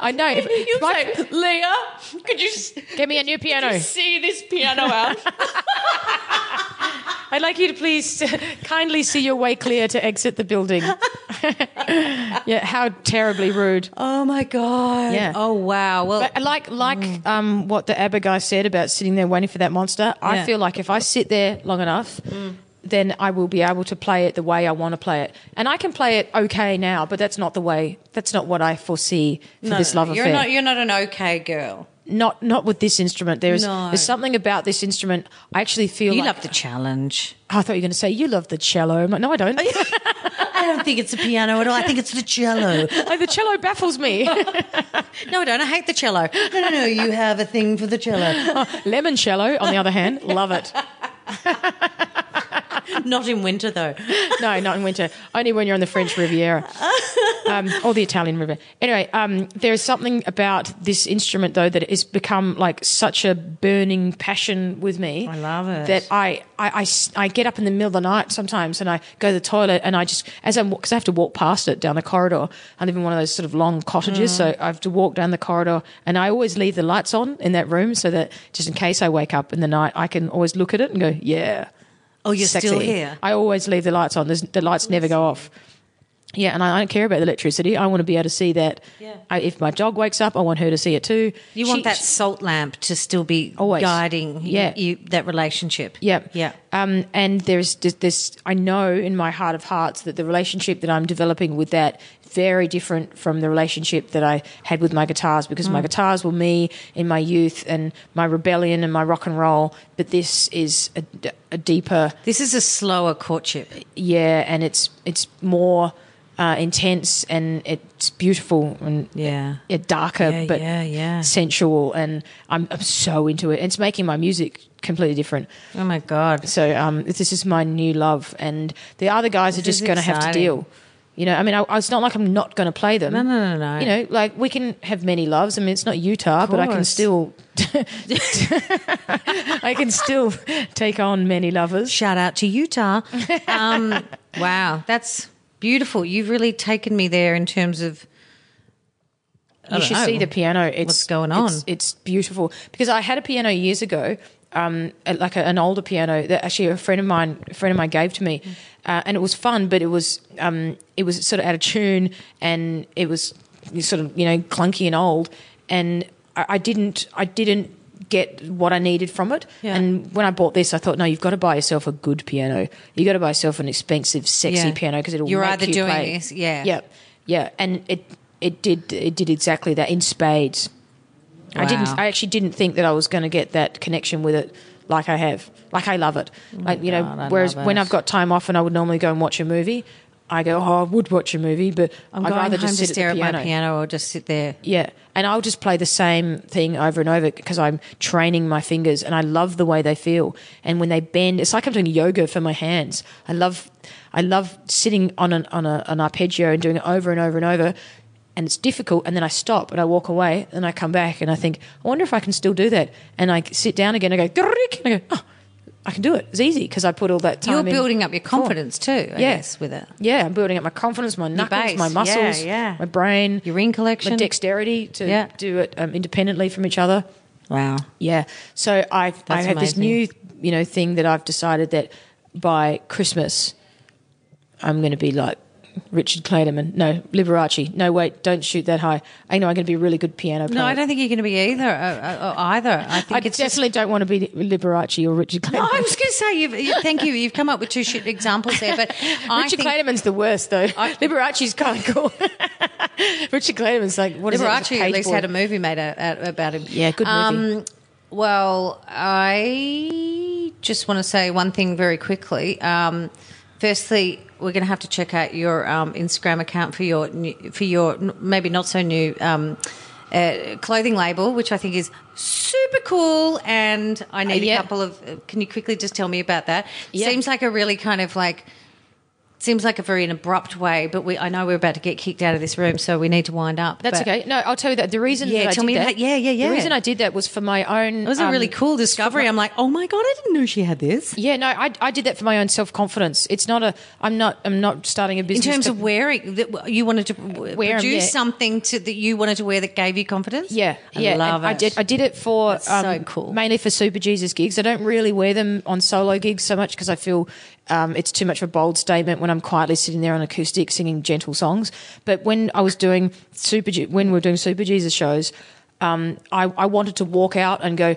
I know. (laughs) If, if my- Leah, could you get me a new piano. see this piano out? I'd like you to please (laughs) kindly see your way clear to exit the building. (laughs) yeah, how terribly rude. oh my God. Yeah. Oh, wow. Well, But uh, like like mm. um, what the ABBA guy said about sitting there waiting for that monster, I Yeah. feel like if I sit there long enough, mm. then I will be able to play it the way I want to play it. And I can play it okay now, but that's not the way. That's not what I foresee for no, this no, love you're affair. Not, you're not an okay girl. Not not with this instrument. There's No. there's something about this instrument. I actually feel You like love the challenge. Oh, I thought you were going to say you love the cello. Like, no, I don't. Oh, I don't think it's a piano at all. I think it's the cello. (laughs) Oh, the cello baffles me. (laughs) No, I don't. I hate the cello. No, no, no. You have a thing for the cello. Oh, lemon cello, on the other hand, love it. (laughs) (laughs) Not in winter, though. No, not in winter. Only when you're on the French Riviera (laughs) um, or the Italian Riviera. Anyway, um, there's something about this instrument though that has become like such a burning passion with me. I love it. That I, I, I get up in the middle of the night sometimes and I go to the toilet and I just as I'm because I have to walk past it down the corridor. I live in one of those sort of long cottages, Mm. so I have to walk down the corridor and I always leave the lights on in that room so that just in case I wake up in the night, I can always look at it and go, yeah. Oh, you're sexy. still here. I always leave the lights on. There's, the lights never go off. Yeah, and I, I don't care about the electricity. I want to be able to see that. Yeah. I, if my dog wakes up, I want her to see it too. You She- want that salt lamp to still be Always. guiding Yeah. you, you, that relationship. Yeah, Yeah. Um, and there's this, this. I know in my heart of hearts that the relationship that I'm developing with that very different from the relationship that I had with my guitars because Mm. my guitars were me in my youth and my rebellion and my rock and roll. But this is a deeper, This is a slower courtship. yeah, and it's it's more uh, intense and it's beautiful and Yeah. yeah, darker Yeah, but yeah, yeah. sensual and I'm, I'm so into it. It's making my music completely different. Oh my God. So um, this is my new love, and the other guys are just going to have to deal. You know, I mean, I, it's not like I'm not going to play them. No, no, no, no. You know, like we can have many loves. I mean, it's not Utah, but I can still, (laughs) I can still take on many lovers. Shout out to Utah. Um, (laughs) wow, that's beautiful. You've really taken me there in terms of. You should know. see the piano. It's, What's going on? It's, it's beautiful because I had a piano years ago, um, like a, an older piano that actually a friend of mine, a friend of mine gave to me, uh, and it was fun, but it was um, it was sort of out of tune and it was sort of you know clunky and old, and I, I didn't I didn't get what I needed from it. Yeah. And when I bought this, I thought, no, you've got to buy yourself a good piano. You got to buy yourself an expensive, sexy Yeah. piano because it'll You're make either you doing play. this- yeah. yeah, yeah, and it it did it did exactly that in spades. I didn't. I actually didn't think that I was going to get that connection with it, like I have. Like I love it. Mm, like you God, I know. Whereas when. I've got time off and I would normally go and watch a movie, I go, oh, I would watch a movie, but I'm I'd going rather home just to sit stare at at my piano or just sit there. Yeah, and I'll just play the same thing over and over because I'm training my fingers, and I love the way they feel. And when they bend, it's like I'm doing yoga for my hands. I love, I love sitting on an on a, an arpeggio and doing it over and over and over. And it's difficult, and then I stop and I walk away, and I come back and I think, I wonder if I can still do that. And I sit down again, and I go, and I go, oh, I can do it. It's easy because I put all that time. You're in building up your confidence too, Yes, Yeah. with it. Yeah, I'm building up my confidence, my knuckles, base. my muscles, yeah. my brain, Your ring collection. my dexterity to Yeah. do it um, independently from each other. Wow. Yeah. So I I have this new you know thing that I've decided that by Christmas I'm going to be like Richard Clayderman. No, Liberace. No, wait, don't shoot that high. I know I'm going to be a really good piano player. No, I don't think you're going to be either. Uh, uh, either. I think I it's just definitely don't want to be Liberace or Richard Clayderman. No, I was going to say, you've, you, thank you. You've come up with two shit examples there, but (laughs) I Richard think Clayderman's the worst though. (laughs) Liberace's kind of cool. (laughs) Richard Clayderman's like what is it? Liberace at least pageboard. had a movie made a, a, about him. Yeah, good movie. Um, well, I just want to say one thing very quickly. Um, firstly, we're going to have to check out your um, Instagram account for your new, for your maybe not so new um, uh, clothing label, which I think is super cool. And I need Uh, yeah. a couple of. uh, Can you quickly just tell me about that? Yeah. Seems like a really kind of like seems like a very abrupt way, but we I know we're about to get kicked out of this room, so we need to wind up. That's But okay. No, I'll tell you that the reason. Yeah, tell me that, yeah, yeah, yeah. The reason I did that was for my own. It was a really um, cool discovery. I'm like, oh my god, I didn't know she had this. Yeah, no, I, I did that for my own self confidence. It's not a. I'm not. I'm not starting a business. In terms to- of wearing, that you wanted to wear produce yeah. something to, that you wanted to wear that gave you confidence. Yeah, I yeah. love and I did. I did it for That's so um, cool. mainly for Superjesus gigs. I don't really wear them on solo gigs so much because I feel um, it's too much of a bold statement when I'm quietly sitting there on acoustic singing gentle songs. But when I was doing Super, when we were doing Superjesus shows, um, I, I wanted to walk out and go.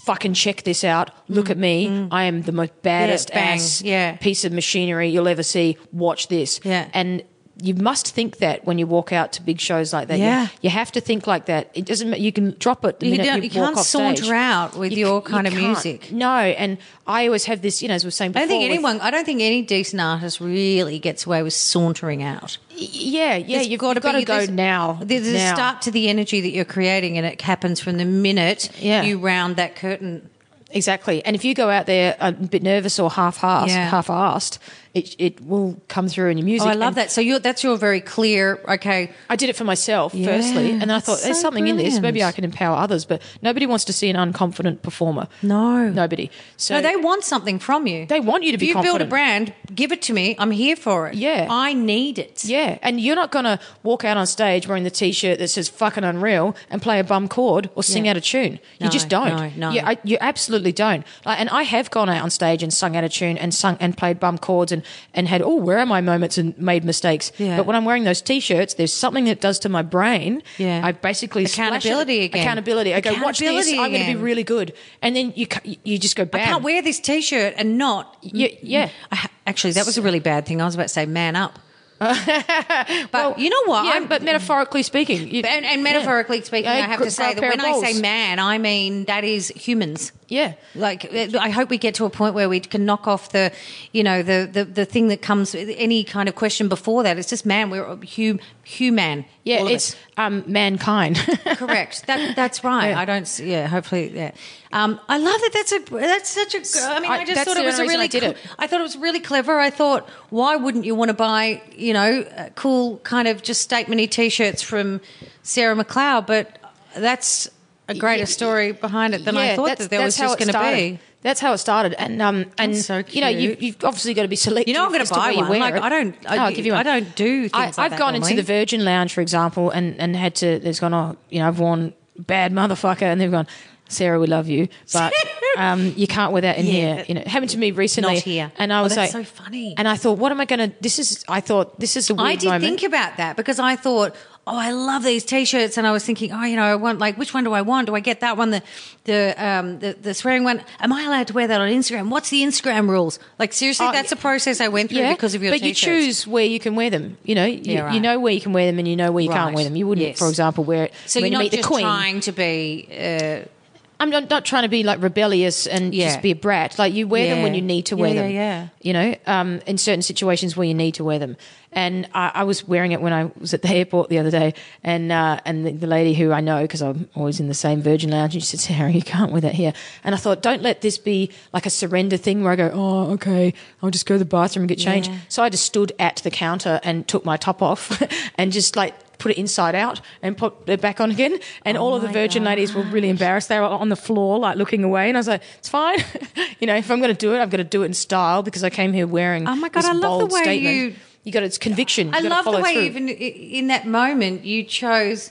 Fucking check this out! Look at me! I am the most baddest Mm, bang, ass yeah. piece of machinery you'll ever see. Watch this! Yeah. and you must think that when you walk out to big shows like that. You- Yeah. you, have to think like that. It doesn't. You can drop it. The You you, you can't saunter stage. out with You your kind you of music. No, and I always have this. You know, as we were saying I don't think with- anyone. I don't think any decent artist really gets away with sauntering out. Yeah, yeah. There's You've got to be- go there's- now. There's a start to the energy that you're creating, and it happens from the minute Yeah. you round that curtain. Exactly. And if you go out there a bit nervous or half-assed, Yeah. half-assed, it it will come through in your music. Oh, I love And that. So you that's your very clear. Okay, I did it for myself Yeah, firstly, and then I thought that's there's so something in this. Maybe. I can empower others, but nobody wants to see an unconfident performer. No. nobody. So no, they want something from you. They want you to if be you build a brand, give it to me. I'm here for it. Yeah. I need it. Yeah, and you're not going to walk out on stage wearing the t-shirt that says "fucking unreal" and play a bum chord or sing Yeah. out a tune. You just don't. no, no. You, I, you absolutely don't. Like, and I have gone out on stage and sung out a tune and sung and played bum chords and and had oh where are my moments and made mistakes. Yeah. But when I'm wearing those t-shirts, there's something that does to my brain. Yeah. I basically Accountability again. Accountability. I go watch this. Accountability I'm going to be really good, and then you you just go back. I can't wear this t-shirt and not. Yeah, yeah. I actually, that was a really bad thing. I was about to say man up. (laughs) but you know what? Yeah, but metaphorically speaking, you, and, and metaphorically speaking, I have to say that when I say man, I mean that is humans. Yeah. Like, I hope we get to a point where we can knock off the, you know, the the, the thing that comes with any kind of question before that. It's just man, we're hum, human. Yeah, it's um, mankind. (laughs) correct. That that's right. Yeah. I don't. Yeah, hopefully. Yeah. Um, I love that. That's a that's such a. I mean, I, I- just thought it was a really. I did cool- it. I thought it was really clever. I thought, why wouldn't you want to buy, you know, cool kind of just statementy t-shirts from Sarah McLeod? But that's a greater Yeah. story behind it than I thought that there was just going to be. That's how it started, and um, and so you know, you, you've obviously got to be selective. You know, I'm going to buy one. wear Like, it. I don't. I, Oh, give you one. I don't do things I, like that gone into the Virgin Lounge, for example, and and had to. There's gone. Oh, you know, I've worn bad motherfucker, and they've gone. Sarah, we love you, but (laughs) um, you can't wear that in Yeah, here. You know, it happened to me recently. Not here. and I Oh, was that's like, so funny. And I thought, what am I going to? This is. I thought this is a weird I did moment. think about that because I thought, oh, I love these t-shirts, and I was thinking, oh, you know, I want like which one do I want? Do I get that one, the the um the, the swearing one? Am I allowed to wear that on Instagram? What's the Instagram rules? Like seriously, Oh, that's a process I went through because of your but you t-shirts. choose where you can wear them. You know, you, Yeah, right. you know where you can wear them, and you know where you Right. can't wear them. You wouldn't, Yes. for example, wear it So when you're you not meet just the queen. trying to be. Uh, I'm not, not trying to be like rebellious and Yeah. just be a brat. Like you wear them when you need to wear yeah, them. yeah. You know, um, in certain situations where you need to wear them. And I, I was wearing it when I was at the airport the other day, and uh, and the, the lady who I know because I'm always in the same Virgin Lounge, and she said, "Sarah, you can't wear that here." And I thought, don't let this be like a surrender thing where I go, "Oh, okay, I'll just go to the bathroom and get changed." Yeah. So I just stood at the counter and took my top off (laughs) and just like put it inside out and put it back on again. And all of the Oh Virgin ladies were really embarrassed. They were on the floor, like looking away. And I was like, it's fine. (laughs) you know, if I'm going to do it, I've got to do it in style because I came here wearing Oh my God, this I love the way statement. you- You got it's conviction. I love the way through. even in that moment you chose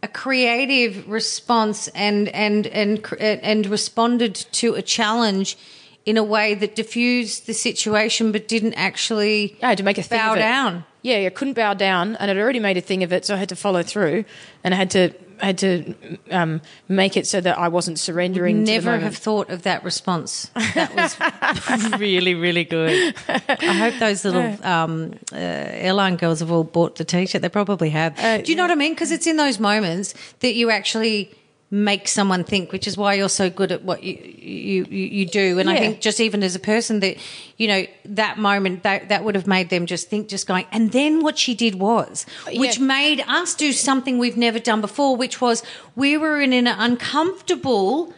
a creative response and and and and responded to a challenge in a way that diffused the situation but didn't actually I had to make a thing bow of it. down. Yeah, I couldn't bow down, and I'd already made a thing of it, so I had to follow through, and I had to I had to um, make it so that I wasn't surrendering. to the Never have thought of that response. That (laughs) was really, really good. I hope those (laughs) little um, uh, airline girls have all bought the t-shirt. They probably have. Uh, Do you know what I mean? Because it's in those moments that you actually make someone think, which is why you're so good at what you you you, do. And I think just even as a person that you know that moment that that would have made them just think, just going. And then what she did was, which Yeah. made us do something we've never done before, which was we were in an uncomfortable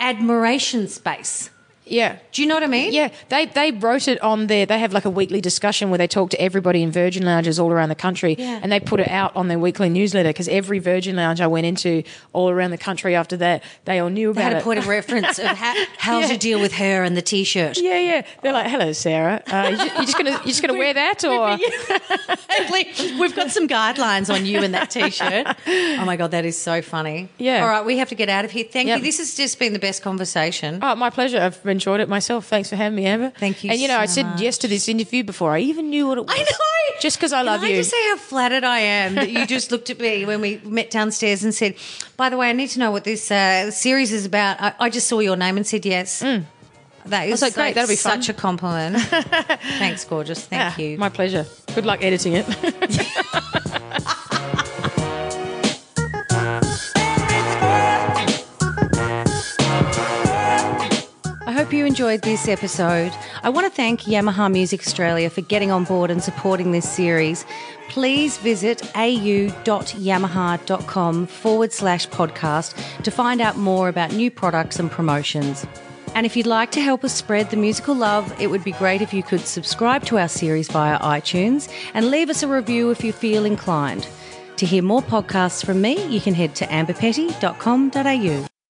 admiration space. Yeah. Do you know what I mean? Yeah, they they wrote it on their. They have like a weekly discussion where they talk to everybody in Virgin lounges all around the country, Yeah. and they put it out on their weekly newsletter because every Virgin lounge I went into all around the country after that, they all knew They about had a it. point of reference of how, (laughs) how's Yeah. your deal with her and the t-shirt. yeah, yeah. They're like, "Hello, Sarah. Uh, you you're just gonna you're just gonna wear that, (laughs) or (laughs) We've got some guidelines on you and that t-shirt. Oh my god, that is so funny. Yeah. All right, we have to get out of here. Thank Yep. you. This has just been the best conversation. Oh, my pleasure. I've enjoyed it myself. Thanks for having me, Amber. Thank you And you know, I said much. yes to this interview before I even knew what it was. I know. Just because I love Can you. I just say how flattered I am that you just looked at me when we met downstairs and said, "By the way, I need to know what this uh, series is about." I, I just saw your name and said yes. That is Mm. like, great, that'll be fun. such a compliment. (laughs) Thanks, gorgeous. Thank Ah, you. My pleasure. Good luck editing it. (laughs) hope you enjoyed this episode. I want to thank Yamaha Music Australia for getting on board and supporting this series. Please visit au.yamaha.com forward slash podcast to find out more about new products and promotions. And if you'd like to help us spread the musical love, it would be great if you could subscribe to our series via iTunes and leave us a review if you feel inclined. To hear more podcasts from me, you can head to amberpetty.com.au.